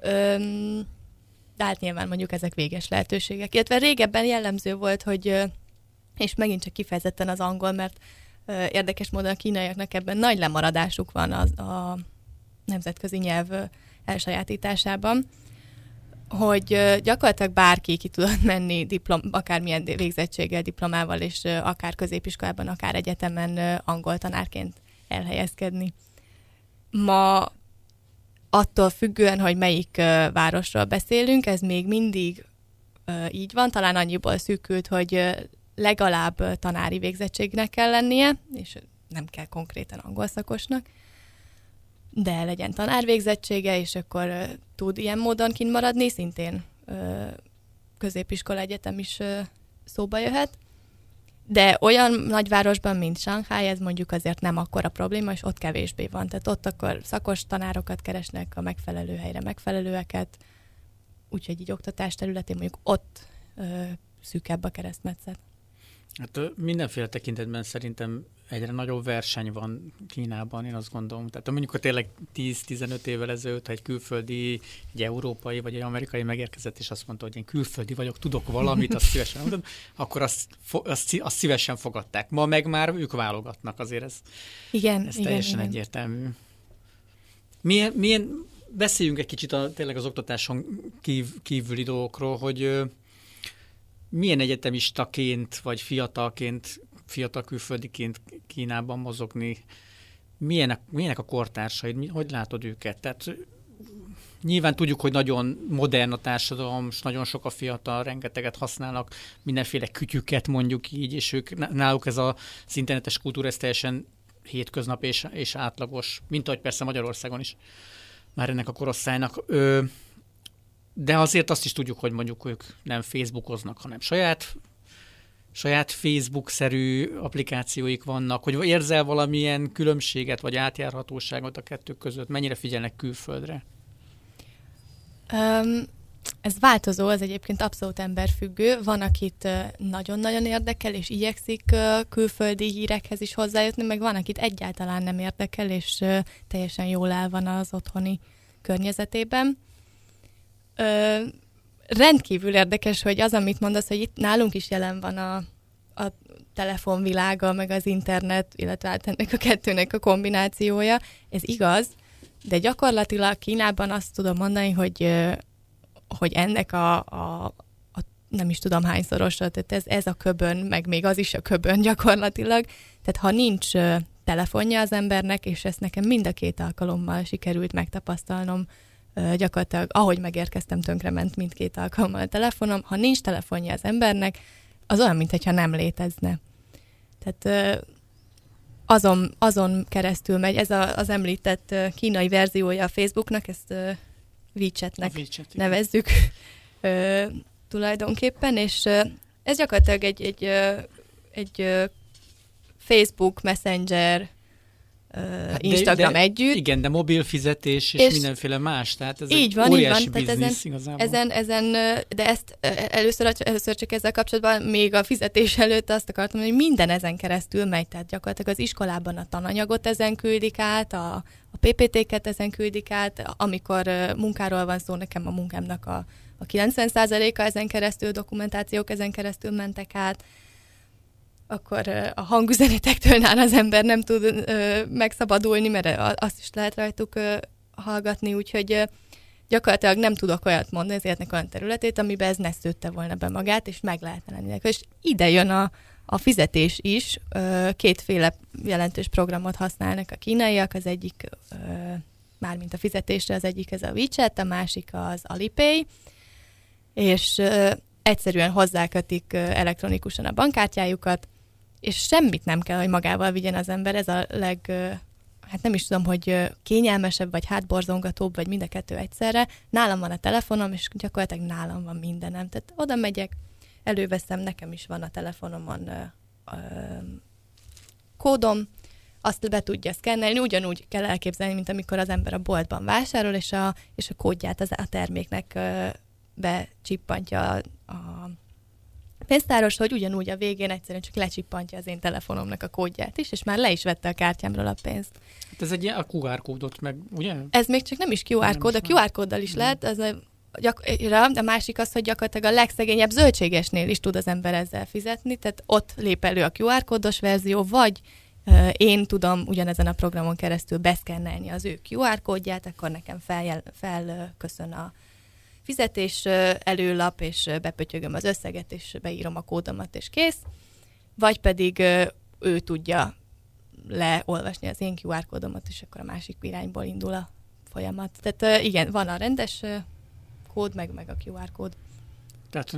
[SPEAKER 3] Öm, de hát nyilván mondjuk ezek véges lehetőségek. Illetve régebben jellemző volt, hogy, és megint csak kifejezetten az angol, mert érdekes módon a kínaiaknak ebben nagy lemaradásuk van az, a nemzetközi nyelv elsajátításában. Hogy gyakorlatilag bárki ki tudott menni diplom, akármilyen végzettséggel, diplomával, és akár középiskolában, akár egyetemen angol tanárként elhelyezkedni. Ma attól függően, hogy melyik városról beszélünk, ez még mindig így van, talán annyiból szűkült, hogy legalább tanári végzettségnek kell lennie, és nem kell konkrétan angol szakosnak, de legyen tanárvégzettsége, és akkor tud ilyen módon kint maradni, szintén ö, középiskola egyetem is szóba jöhet. De olyan nagyvárosban, mint Shanghai, ez mondjuk azért nem akkora probléma, és ott kevésbé van. Tehát ott akkor szakos tanárokat keresnek a megfelelő helyre megfelelőeket, úgyhogy így oktatás területén mondjuk ott ö, szűkebb a keresztmetszet.
[SPEAKER 2] Hát mindenféle tekintetben szerintem egyre nagyobb verseny van Kínában, én azt gondolom. Tehát mondjuk, hogy tényleg 10-15 évvel ezelőtt, ha egy külföldi, egy európai vagy egy amerikai megérkezett, és azt mondta, hogy én külföldi vagyok, tudok valamit, azt szívesen mondom, akkor azt, azt, azt szívesen fogadták. Ma meg már ők válogatnak, azért ez,
[SPEAKER 3] Igen,
[SPEAKER 2] ez
[SPEAKER 3] igen,
[SPEAKER 2] teljesen
[SPEAKER 3] igen.
[SPEAKER 2] egyértelmű. Milyen, milyen, beszéljünk egy kicsit a, tényleg az oktatáson kív, kívüli dolgokról, hogy milyen egyetemistaként, vagy fiatalként, fiatal külföldiként Kínában mozogni, milyenek, milyenek a kortársaid, hogy látod őket? Tehát nyilván tudjuk, hogy nagyon modern a társadalom, és nagyon sok a fiatal, rengeteget használnak mindenféle kütyüket mondjuk így, és ők, náluk ez a, az internetes kultúra, ez teljesen hétköznap és, és átlagos, mint ahogy persze Magyarországon is már ennek a korosztálynak. Ö, de azért azt is tudjuk, hogy mondjuk ők nem Facebookoznak, hanem saját saját Facebook-szerű applikációik vannak, hogy érzel valamilyen különbséget vagy átjárhatóságot a kettő között, mennyire figyelnek külföldre?
[SPEAKER 3] Um, ez változó, ez egyébként abszolút emberfüggő. Van, akit nagyon-nagyon érdekel, és igyekszik külföldi hírekhez is hozzájutni, meg van, akit egyáltalán nem érdekel, és teljesen jól el van az otthoni környezetében. Rendkívül érdekes, hogy az, amit mondasz, hogy itt nálunk is jelen van a, a telefonvilága, meg az internet, illetve hát ennek a kettőnek a kombinációja. Ez igaz, de gyakorlatilag Kínában azt tudom mondani, hogy hogy ennek a, a, a nem is tudom hányszorosra, tehát ez, ez a köbön, meg még az is a köbön gyakorlatilag. Tehát ha nincs telefonja az embernek, és ezt nekem mind a két alkalommal sikerült megtapasztalnom, gyakorlatilag ahogy megérkeztem, tönkrement mindkét alkalommal a telefonom. Ha nincs telefonja az embernek, az olyan, mintha nem létezne. Tehát azon, azon keresztül megy. Ez a, az említett kínai verziója a Facebooknak, ezt WeChatnek
[SPEAKER 2] WeChat,
[SPEAKER 3] nevezzük tulajdonképpen, és ez gyakorlatilag egy, egy, egy Facebook, Messenger,
[SPEAKER 2] Hát
[SPEAKER 3] Instagram együtt.
[SPEAKER 2] Igen, de mobil fizetés és,
[SPEAKER 3] És-
[SPEAKER 2] mindenféle más, tehát ez
[SPEAKER 3] Így van, így
[SPEAKER 2] óriási
[SPEAKER 3] van, tehát ezen-
[SPEAKER 2] biznisz igazából.
[SPEAKER 3] Ezen, ezen, de ezt először, először csak ezzel kapcsolatban, még a fizetés előtt azt akartam, hogy minden ezen keresztül megy, tehát gyakorlatilag az iskolában a tananyagot ezen küldik át, a, a PPT-ket ezen küldik át, amikor munkáról van szó, nekem a munkámnak a, a 90%-a ezen keresztül, dokumentációk ezen keresztül mentek át, akkor a hangüzenetektől nál az ember nem tud ö, megszabadulni, mert azt is lehet rajtuk ö, hallgatni, úgyhogy ö, gyakorlatilag nem tudok olyat mondani az életnek olyan területét, amiben ez ne szőtte volna be magát, és meg lehetne lenni. És ide jön a, a fizetés is. Kétféle jelentős programot használnak a kínaiak, az egyik, mármint a fizetésre, az egyik ez a WeChat, a másik az Alipay, és egyszerűen hozzákötik elektronikusan a bankkártyájukat, és semmit nem kell, hogy magával vigyen az ember, ez a leg, hát nem is tudom, hogy kényelmesebb, vagy hátborzongatóbb, vagy mind a kettő egyszerre. Nálam van a telefonom, és gyakorlatilag nálam van mindenem. Tehát oda megyek, előveszem, nekem is van a telefonomon ö, ö, kódom, azt be tudja szkennelni, ugyanúgy kell elképzelni, mint amikor az ember a boltban vásárol, és a, és a kódját az, a terméknek ö, becsippantja a, a pénztáros, hogy ugyanúgy a végén egyszerűen csak lecsippantja az én telefonomnak a kódját is, és már le is vette a kártyámról a pénzt.
[SPEAKER 2] Hát ez egy ilyen a QR kódot meg, ugye?
[SPEAKER 3] Ez még csak nem is QR
[SPEAKER 2] Nem
[SPEAKER 3] kód, a
[SPEAKER 2] is van.
[SPEAKER 3] QR kóddal is lehet, az a, gyak, a másik az, hogy gyakorlatilag a legszegényebb zöldségesnél is tud az ember ezzel fizetni, tehát ott lép elő a QR kódos verzió, vagy én tudom ugyanezen a programon keresztül beszkennelni az ő QR kódját, akkor nekem feljel, felköszön a fizetés előlap, és bepötyögöm az összeget, és beírom a kódomat, és kész. Vagy pedig ő tudja leolvasni az én QR kódomat, és akkor a másik irányból indul a folyamat. Tehát igen, van a rendes kód, meg, meg a QR kód.
[SPEAKER 2] Tehát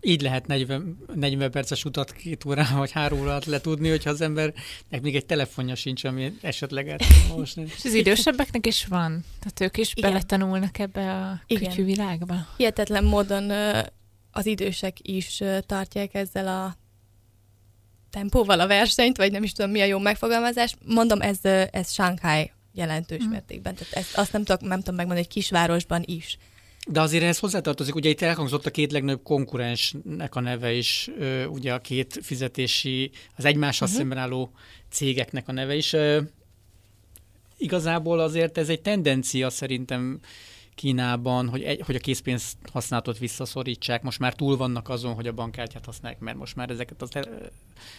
[SPEAKER 2] így lehet 40, 40 perces utat két órán vagy három óra alatt letudni, hogyha az embernek még egy telefonja sincs, ami esetleg el olvasni.
[SPEAKER 4] És az idősebbeknek is van? Tehát ők is
[SPEAKER 3] Igen.
[SPEAKER 4] beletanulnak ebbe a kütyű világba?
[SPEAKER 3] Hihetetlen módon az idősek is tartják ezzel a tempóval a versenyt, vagy nem is tudom mi a jó megfogalmazás. Mondom, ez, ez Shanghai jelentős
[SPEAKER 4] Mhm.
[SPEAKER 3] mértékben. Tehát ezt, azt nem tudom, nem tudom megmondani, egy kisvárosban is.
[SPEAKER 2] De azért ehhez hozzátartozik, ugye itt elhangzott a két legnagyobb konkurensnek a neve is, ugye a két fizetési, az egymással uh-huh. szemben álló cégeknek a neve is. Igazából azért ez egy tendencia szerintem Kínában, hogy, egy, hogy a készpénz használatot visszaszorítsák. Most már túl vannak azon, hogy a bankkártyát használják, mert most már ezeket az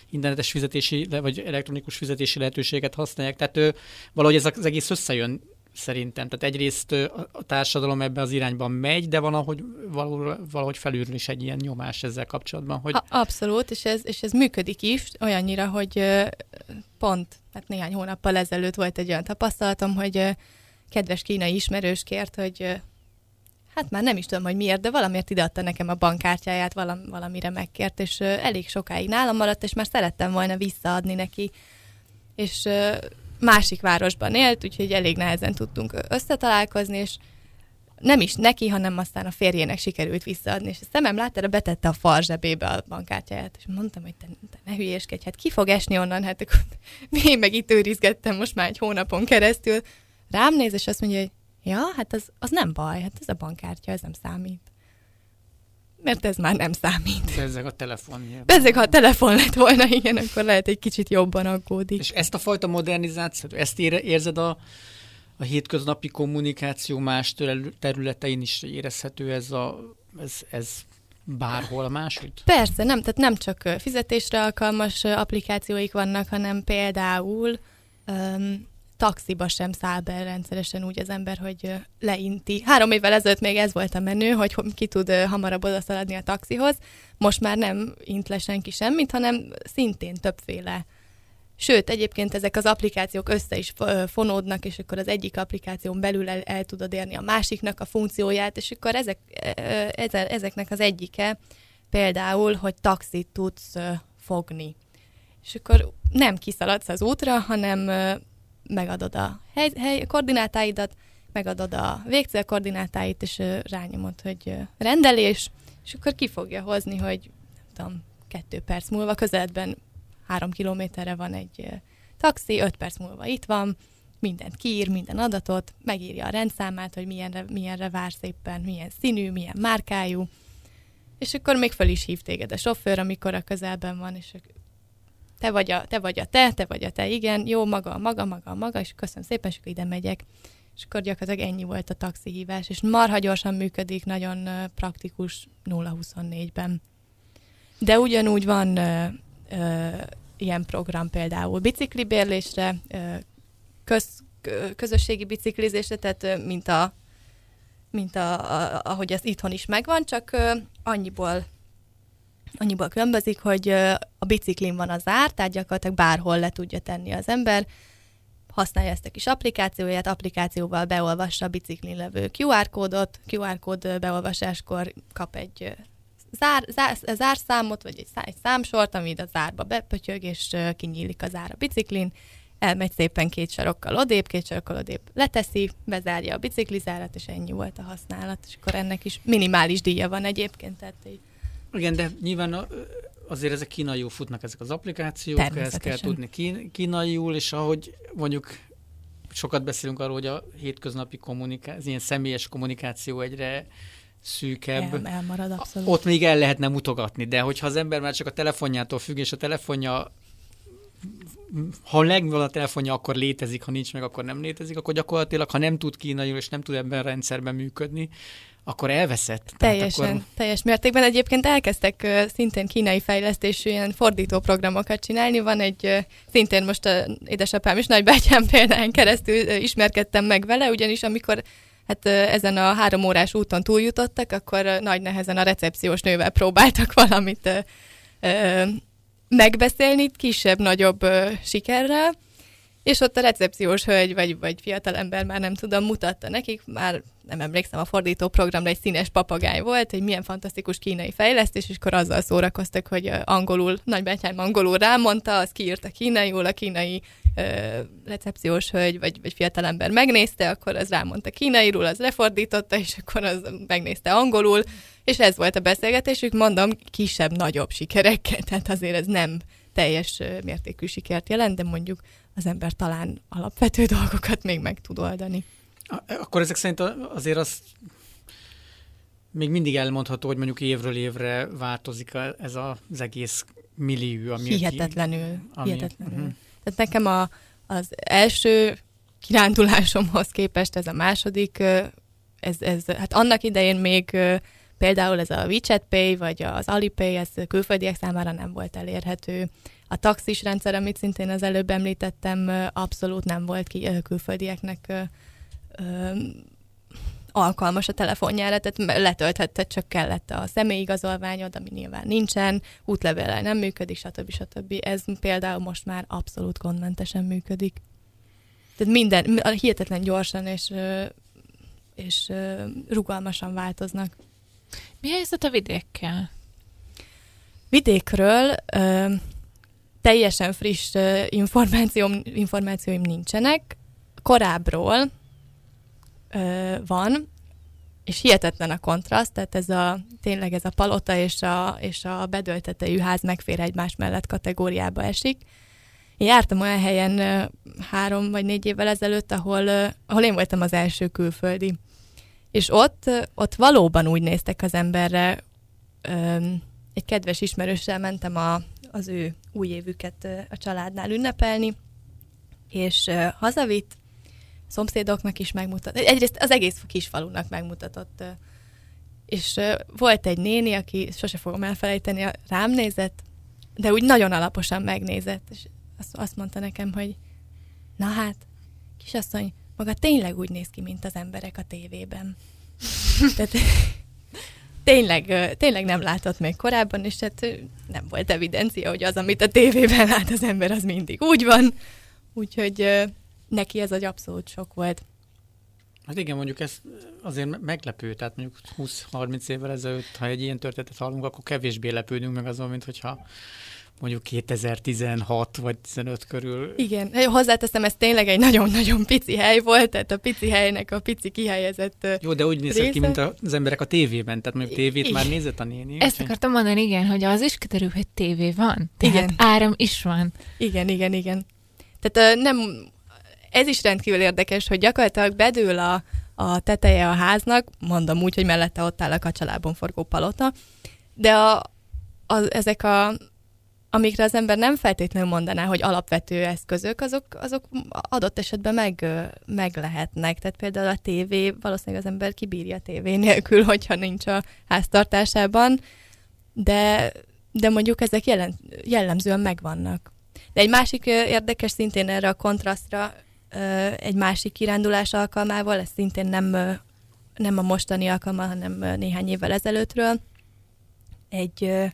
[SPEAKER 2] internetes fizetési, vagy elektronikus fizetési lehetőséget használják. Tehát valahogy ez az egész összejön szerintem. Tehát egyrészt a- társadalom ebbe az irányban megy, de van, ahogy valahogy, valahogy felülről is egy ilyen nyomás ezzel kapcsolatban, hogy
[SPEAKER 3] abszolút, és ez, és ez működik is, olyannyira, hogy pont hát néhány hónappal ezelőtt volt egy olyan tapasztalatom, hogy kedves kínai ismerős kért, hogy hát már nem is tudom, hogy miért, de valamiért ideadta nekem a bankkártyáját, valam, valamire megkért, és elég sokáig nálam maradt, és már szerettem volna visszaadni neki. És másik városban élt, úgyhogy elég nehezen tudtunk összetalálkozni, és nem is neki, hanem aztán a férjének sikerült visszaadni, és a szemem láttára betette a far zsebébe a bankkártyáját, és mondtam, hogy te, te ne hülyéskedj, hát ki fog esni onnan, hát akkor én meg itt őrizgettem most már egy hónapon keresztül. Rám néz, és azt mondja, hogy ja, hát az, az nem baj, hát ez a bankkártya, ez nem számít. Mert ez már nem számít.
[SPEAKER 2] ezek a telefon.
[SPEAKER 3] Ezek, ha a telefon lett volna, igen, akkor lehet egy kicsit jobban aggódik.
[SPEAKER 2] És ezt a fajta modernizációt, ezt ére, érzed a, a hétköznapi kommunikáció más terül- területein is érezhető ez, a, ez, ez bárhol máshogy?
[SPEAKER 3] Persze, nem, tehát nem csak fizetésre alkalmas applikációik vannak, hanem például um, taxiba sem száll be rendszeresen úgy az ember, hogy leinti. Három évvel ezelőtt még ez volt a menő, hogy ho- ki tud hamarabb odaszaladni a taxihoz. Most már nem int le senki semmit, hanem szintén többféle. Sőt, egyébként ezek az applikációk össze is fonódnak, és akkor az egyik applikáción belül el, el tudod érni a másiknak a funkcióját, és akkor ezek, ezeknek az egyike például, hogy taxit tudsz fogni. És akkor nem kiszaladsz az útra, hanem megadod a hely, hely koordinátáidat, megadod a végcél koordinátáit, és rányomod, hogy rendelés, és akkor ki fogja hozni, hogy nem tudom, kettő perc múlva közeledben három kilométerre van egy taxi, öt perc múlva itt van, mindent kiír, minden adatot, megírja a rendszámát, hogy milyenre, milyenre vársz éppen, milyen színű, milyen márkájú, és akkor még föl is hív téged a sofőr, amikor a közelben van, és te vagy a te, vagy a te, te vagy a te, igen, jó, maga, maga, maga, maga, és köszönöm szépen, és akkor ide megyek. És akkor gyakorlatilag ennyi volt a taxihívás, és marha gyorsan működik, nagyon praktikus 0-24-ben. De ugyanúgy van ö, ö, ilyen program például biciklibérlésre, ö, köz, kö- közösségi biciklizésre, tehát mint a mint a, a, ahogy ez itthon is megvan, csak annyiból annyiból különbözik, hogy a biciklin van az ár, tehát gyakorlatilag bárhol le tudja tenni az ember, használja ezt a kis applikációját, applikációval beolvassa a biciklin levő QR kódot, QR kód beolvasáskor kap egy zár, zár, zárszámot, vagy egy, szá- egy számsort, amit a zárba bepötyög, és kinyílik az ár a biciklin, elmegy szépen két sarokkal odébb, két sarokkal odébb leteszi, bezárja a biciklizárat, és ennyi volt a használat, és akkor ennek is minimális díja van egyébként, tehát így
[SPEAKER 2] Igen, de nyilván azért ezek kínaiul futnak ezek az applikációk, ezt kell tudni kín, kínaiul, és ahogy mondjuk sokat beszélünk arról, hogy a hétköznapi kommunikáció, ilyen személyes kommunikáció egyre szűkebb.
[SPEAKER 3] el, elmarad abszolút.
[SPEAKER 2] Ott még el lehetne mutogatni, de hogyha az ember már csak a telefonjától függ, és a telefonja ha megvan a telefonja, akkor létezik, ha nincs meg, akkor nem létezik, akkor gyakorlatilag, ha nem tud kínaiul, és nem tud ebben a rendszerben működni, akkor elveszett.
[SPEAKER 3] Teljesen,
[SPEAKER 2] akkor,
[SPEAKER 3] teljes mértékben. Egyébként elkezdtek szintén kínai fejlesztésű ilyen fordító programokat csinálni. Van egy, szintén most a édesapám és nagybátyám példán keresztül ismerkedtem meg vele, ugyanis amikor hát ezen a három órás úton túljutottak, akkor nagy nehezen a recepciós nővel próbáltak valamit ö, ö, megbeszélni, kisebb-nagyobb sikerrel, és ott a recepciós hölgy, vagy, vagy fiatalember már nem tudom, mutatta nekik, már nem emlékszem, a fordító programra egy színes papagáj volt, egy milyen fantasztikus kínai fejlesztés, és akkor azzal szórakoztak, hogy angolul, nagybátyám angolul rámondta, az kiírta kínaiul, a kínai ö, recepciós hölgy, vagy, vagy fiatalember megnézte, akkor az rámondta kínaiul, az lefordította, és akkor az megnézte angolul, és ez volt a beszélgetésük, mondom, kisebb-nagyobb sikerekkel, tehát azért ez nem teljes mértékű sikert jelent, de mondjuk az ember talán alapvető dolgokat még meg tud oldani.
[SPEAKER 2] Akkor ezek szerint azért az még mindig elmondható, hogy mondjuk évről évre változik ez az egész millió. Ami
[SPEAKER 3] hihetetlenül. Ami, hihetetlenül. Uh-huh. Tehát nekem a, az első kirándulásomhoz képest ez a második, ez, ez, hát annak idején még például ez a WeChat Pay, vagy az Alipay, ez külföldiek számára nem volt elérhető. A taxis rendszer, amit szintén az előbb említettem, abszolút nem volt ki külföldieknek alkalmas a telefonjára, tehát letölthette, csak kellett a személyigazolványod, ami nyilván nincsen, útlevéllel nem működik, stb. stb. Ez például most már abszolút gondmentesen működik. Tehát minden, hihetetlen gyorsan és, és rugalmasan változnak.
[SPEAKER 4] Mi a helyzet a vidékkel?
[SPEAKER 3] Vidékről teljesen friss információm, információim nincsenek. Korábbról ö, van, és hihetetlen a kontraszt, tehát ez a, tényleg ez a palota és a, és a bedöltetejű ház megfér egymás mellett kategóriába esik. Én jártam olyan helyen három vagy négy évvel ezelőtt, ahol, ö, ahol én voltam az első külföldi. És ott, ott valóban úgy néztek az emberre, egy kedves ismerőssel mentem a, az ő új évüket a családnál ünnepelni, és hazavitt, szomszédoknak is megmutatott, egyrészt az egész kisfalunak megmutatott, és volt egy néni, aki sose fogom elfelejteni, rám nézett, de úgy nagyon alaposan megnézett, és azt, mondta nekem, hogy na hát, kisasszony, maga tényleg úgy néz ki, mint az emberek a tévében. Tehát tényleg, tényleg nem látott még korábban, és hát nem volt evidencia, hogy az, amit a tévében lát az ember, az mindig úgy van. Úgyhogy neki ez egy abszolút sok volt.
[SPEAKER 2] Hát igen, mondjuk ez azért meglepő, tehát mondjuk 20-30 évvel ezelőtt, ha egy ilyen történetet hallunk, akkor kevésbé lepődünk meg azon, mint hogyha mondjuk 2016 vagy 15 körül.
[SPEAKER 3] Igen, hozzáteszem, ez tényleg egy nagyon-nagyon pici hely volt, tehát a pici helynek a pici kihelyezett
[SPEAKER 2] Jó, de úgy nézett ki, mint az emberek a tévében, tehát mondjuk tévét igen. már nézett a néni.
[SPEAKER 4] Ezt úgy, akartam mondani, igen, hogy az is kiderül, hogy tévé van, tehát igen. áram is van.
[SPEAKER 3] Igen, igen, igen. Tehát nem, ez is rendkívül érdekes, hogy gyakorlatilag bedől a, a teteje a háznak, mondom úgy, hogy mellette ott áll a kacsalában forgó palota, de a, a, ezek a amikre az ember nem feltétlenül mondaná, hogy alapvető eszközök, azok, azok adott esetben meg, meg lehetnek. Tehát például a tévé, valószínűleg az ember kibírja a tévé nélkül, hogyha nincs a háztartásában, de, de mondjuk ezek jelen, jellemzően megvannak. De egy másik érdekes szintén erre a kontrasztra, egy másik kirándulás alkalmával, ez szintén nem, nem a mostani alkalma, hanem néhány évvel ezelőttről, egy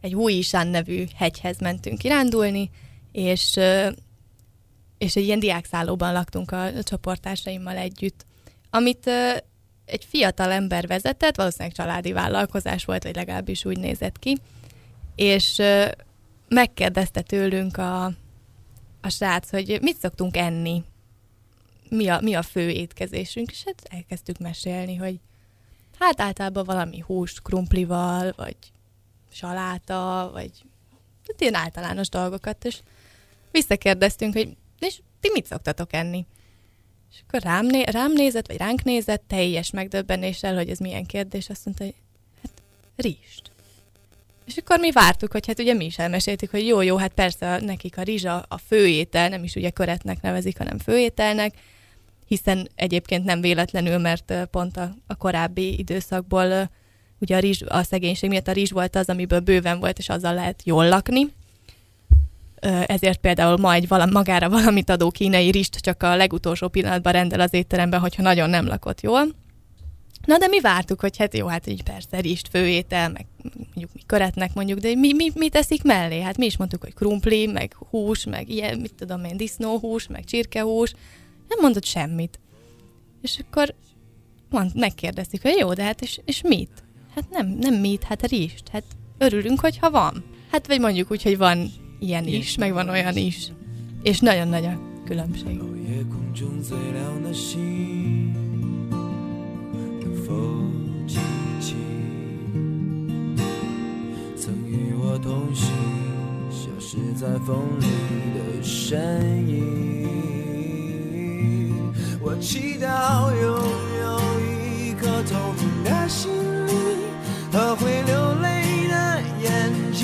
[SPEAKER 3] egy Huisán nevű hegyhez mentünk kirándulni, és, és egy ilyen diákszállóban laktunk a, csoportársaimmal együtt, amit egy fiatal ember vezetett, valószínűleg családi vállalkozás volt, vagy legalábbis úgy nézett ki, és megkérdezte tőlünk a, a srác, hogy mit szoktunk enni, mi a, mi a fő étkezésünk, és hát elkezdtük mesélni, hogy hát általában valami hús krumplival, vagy saláta, vagy hát ilyen általános dolgokat, és visszakérdeztünk, hogy és ti mit szoktatok enni? És akkor rám, né- rám nézett, vagy ránk nézett, teljes megdöbbenéssel, hogy ez milyen kérdés, azt mondta, hogy hát rizst. És akkor mi vártuk, hogy hát ugye mi is elmeséltük, hogy jó, jó, hát persze nekik a rizs a, a főétel, nem is ugye köretnek nevezik, hanem főételnek, hiszen egyébként nem véletlenül, mert pont a, a korábbi időszakból ugye a, rizs, a szegénység miatt a rizs volt az, amiből bőven volt, és azzal lehet jól lakni. ezért például ma egy vala, magára valamit adó kínai rist csak a legutolsó pillanatban rendel az étteremben, hogyha nagyon nem lakott jól. Na de mi vártuk, hogy hát jó, hát így persze rist, főétel, meg mondjuk mi köretnek mondjuk, de mi, mi, mi teszik mellé? Hát mi is mondtuk, hogy krumpli, meg hús, meg ilyen, mit tudom én, disznóhús, meg csirkehús. Nem mondott semmit. És akkor mond, megkérdezték, hogy jó, de hát és, és mit? Hát nem, nem mit, hát rist. Hát örülünk, hogyha van. Hát vagy mondjuk úgy, hogy van ilyen is, meg van olyan is. És nagyon nagy a különbség.
[SPEAKER 1] 夜空中最亮的星，能否记起曾与我同行、消失在风里的身影？我祈祷拥有一颗透明的 心里和会流泪的眼睛。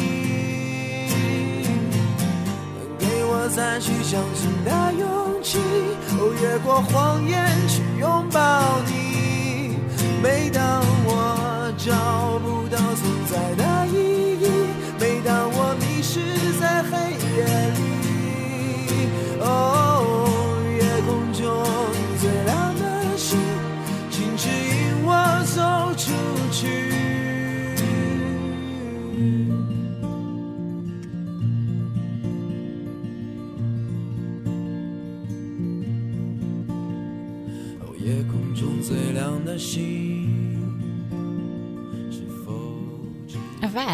[SPEAKER 1] 给我再去相信的勇气，哦，越过谎言去拥抱你。每当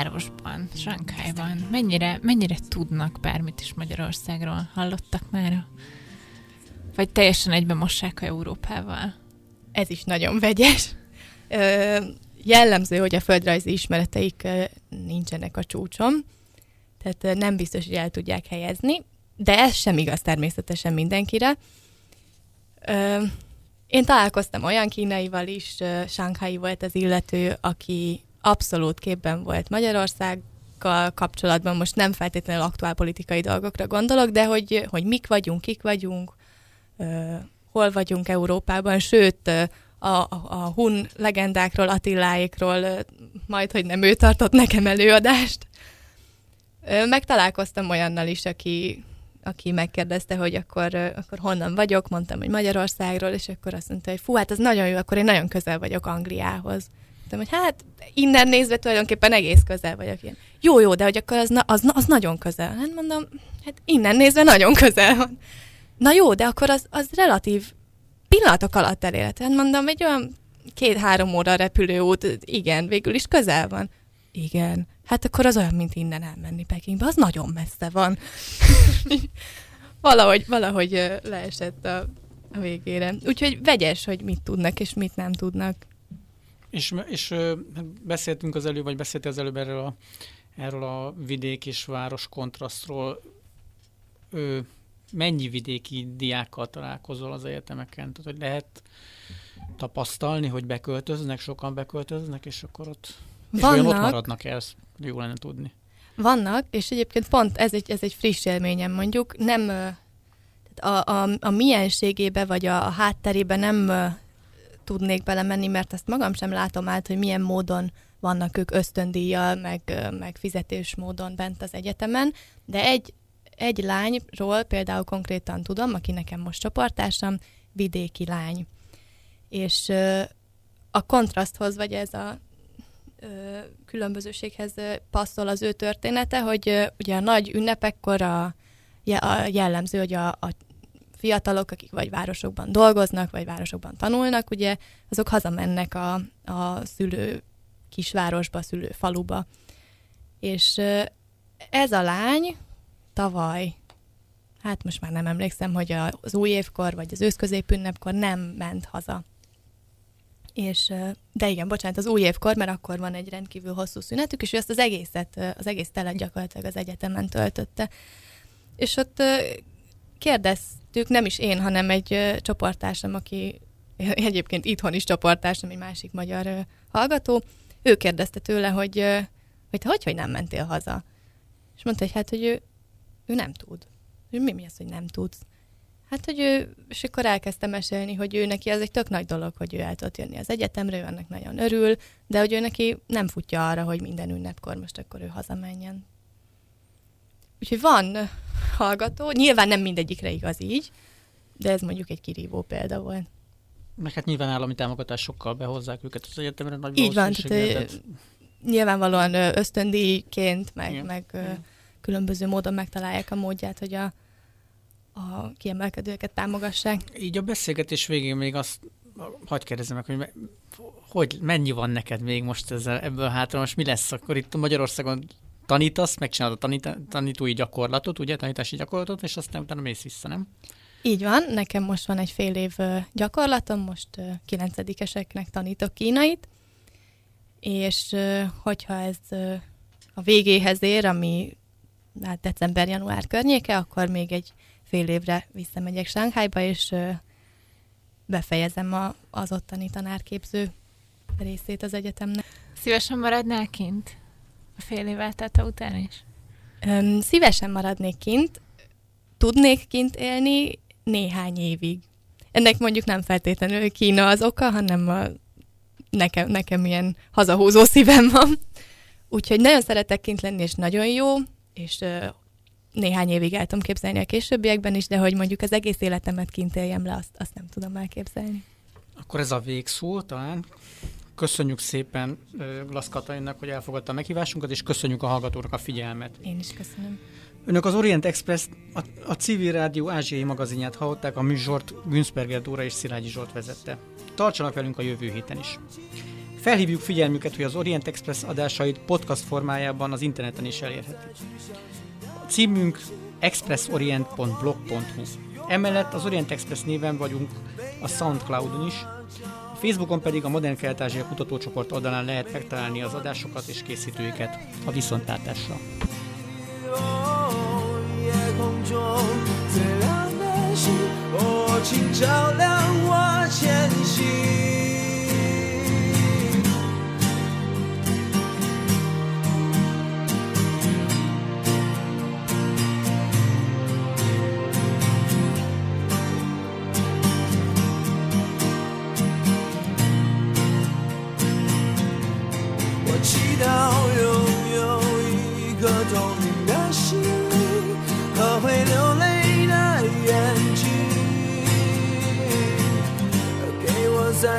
[SPEAKER 4] városban, Sankhájban mennyire, mennyire tudnak bármit is Magyarországról? Hallottak már? Vagy teljesen egybe mossák a Európával?
[SPEAKER 3] Ez is nagyon vegyes. Ö, jellemző, hogy a földrajzi ismereteik nincsenek a csúcson, tehát nem biztos, hogy el tudják helyezni, de ez sem igaz természetesen mindenkire. Ö, én találkoztam olyan kínaival is, Shanghai volt az illető, aki abszolút képben volt Magyarországgal kapcsolatban, most nem feltétlenül aktuál politikai dolgokra gondolok, de hogy, hogy mik vagyunk, kik vagyunk, ö, hol vagyunk Európában, sőt, a, a, a Hun legendákról, Attiláékról, ö, majd, hogy nem ő tartott nekem előadást. Ö, Megtalálkoztam olyannal is, aki, aki megkérdezte, hogy akkor, akkor honnan vagyok, mondtam, hogy Magyarországról, és akkor azt mondta, hogy fú, hát ez nagyon jó, akkor én nagyon közel vagyok Angliához. Mondtam, hogy hát innen nézve tulajdonképpen egész közel vagyok ilyen. Jó, jó, de hogy akkor az, na- az, az nagyon közel. Hát mondom, hát innen nézve nagyon közel van. Na jó, de akkor az, az relatív pillanatok alatt elérhető. Hát mondom, egy olyan két-három óra repülőút, igen, végül is közel van. Igen. Hát akkor az olyan, mint innen elmenni Pekingbe, az nagyon messze van. valahogy, valahogy leesett a, a végére. Úgyhogy vegyes, hogy mit tudnak és mit nem tudnak.
[SPEAKER 2] És, és hát beszéltünk az előbb, vagy beszélt az előbb erről a, erről a vidék és város kontrasztról. Ö, mennyi vidéki diákkal találkozol az egyetemeken? Tehát, hogy lehet tapasztalni, hogy beköltöznek, sokan beköltöznek, és akkor ott, és vajon ott
[SPEAKER 3] Vannak.
[SPEAKER 2] maradnak el, ezt jó lenne tudni.
[SPEAKER 3] Vannak, és egyébként pont ez egy, ez egy friss élményem mondjuk, nem a, a, a mienségébe vagy a, a hátterébe nem tudnék belemenni, mert ezt magam sem látom át, hogy milyen módon vannak ők ösztöndíjjal, meg, meg fizetős módon bent az egyetemen, de egy, egy lányról például konkrétan tudom, aki nekem most csoportársam, vidéki lány. És a kontraszthoz, vagy ez a ö, különbözőséghez passzol az ő története, hogy ugye a nagy ünnepekkor a, a jellemző, hogy a, a fiatalok, akik vagy városokban dolgoznak, vagy városokban tanulnak, ugye, azok hazamennek a, a szülő kisvárosba, szülő faluba. És ez a lány tavaly, hát most már nem emlékszem, hogy az új évkor, vagy az őszközépünnepkor nem ment haza. És, de igen, bocsánat, az új évkor, mert akkor van egy rendkívül hosszú szünetük, és ő ezt az egészet, az egész telet gyakorlatilag az egyetemen töltötte. És ott ö, kérdeztük, nem is én, hanem egy ö, csoporttársam, aki egyébként itthon is csoporttársam, egy másik magyar hallgató, ő kérdezte tőle, hogy, hogy te hogy, hogy nem mentél haza? És mondta, hogy hát, hogy ő, ő nem tud. Hogy mi, mi az, hogy nem tudsz? Hát, hogy ő, és akkor elkezdtem mesélni, hogy ő neki az egy tök nagy dolog, hogy ő el tudott jönni az egyetemre, ő ennek nagyon örül, de hogy ő neki nem futja arra, hogy minden ünnepkor most akkor ő hazamenjen. Úgyhogy van hallgató, nyilván nem mindegyikre igaz így, de ez mondjuk egy kirívó példa volt.
[SPEAKER 2] Meg hát nyilván állami támogatásokkal behozzák őket az egyetemre nagy
[SPEAKER 3] Így van, tehát,
[SPEAKER 2] tehát
[SPEAKER 3] nyilvánvalóan ösztöndíjként, meg,
[SPEAKER 2] Igen.
[SPEAKER 3] meg
[SPEAKER 2] Igen.
[SPEAKER 3] különböző módon megtalálják a módját, hogy a, a kiemelkedőket támogassák.
[SPEAKER 2] Így a beszélgetés végén még azt hagyd kérdezem meg, hogy, hogy mennyi van neked még most ezzel, ebből hátra, most mi lesz akkor itt Magyarországon tanítasz, megcsinálod a tanít, tanítói gyakorlatot, ugye, tanítási gyakorlatot, és aztán utána mész vissza, nem?
[SPEAKER 3] Így van, nekem most van egy fél év gyakorlatom, most kilencedikeseknek tanítok kínait, és hogyha ez a végéhez ér, ami hát december-január környéke, akkor még egy fél évre visszamegyek Sánkhájba, és befejezem a, az ottani tanárképző részét az egyetemnek.
[SPEAKER 4] Szívesen maradnál kint? Fél év eltelte után is?
[SPEAKER 3] Öm, szívesen maradnék kint, tudnék kint élni néhány évig. Ennek mondjuk nem feltétlenül Kína az oka, hanem a, nekem, nekem ilyen hazahúzó szívem van. Úgyhogy nagyon szeretek kint lenni, és nagyon jó, és ö, néhány évig el tudom képzelni a későbbiekben is, de hogy mondjuk az egész életemet kint éljem le, azt, azt nem tudom elképzelni.
[SPEAKER 2] Akkor ez a végszó talán. Köszönjük szépen Glasz Katalinnak, hogy elfogadta a meghívásunkat, és köszönjük a hallgatóknak a figyelmet.
[SPEAKER 3] Én is köszönöm.
[SPEAKER 2] Önök az Orient Express, a, a civil rádió ázsiai magazinját hallották, a műsort Günzberger Dóra és Szilágyi Zsolt vezette. Tartsanak velünk a jövő héten is. Felhívjuk figyelmüket, hogy az Orient Express adásait podcast formájában az interneten is elérhetik. A címünk expressorient.blog.hu Emellett az Orient Express néven vagyunk a Soundcloudon is, Facebookon pedig a Modern Kelet-Ázsia kutatócsoport oldalán lehet megtalálni az adásokat és készítőiket a viszontlátásra.
[SPEAKER 1] 夜空中最亮的星，哦，请照亮我前行。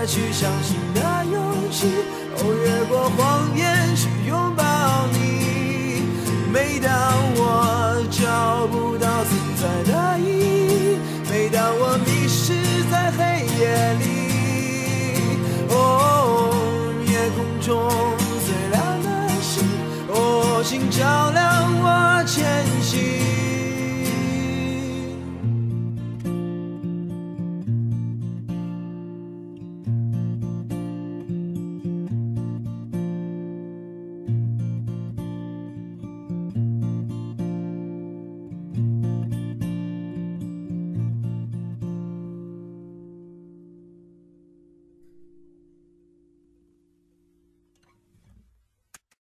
[SPEAKER 1] 去相信的勇气。哦，越过谎言去拥抱你。每当我找不到存在的意义，每当我迷失在黑夜里，哦，夜空中最亮的星，哦，请照亮我前行。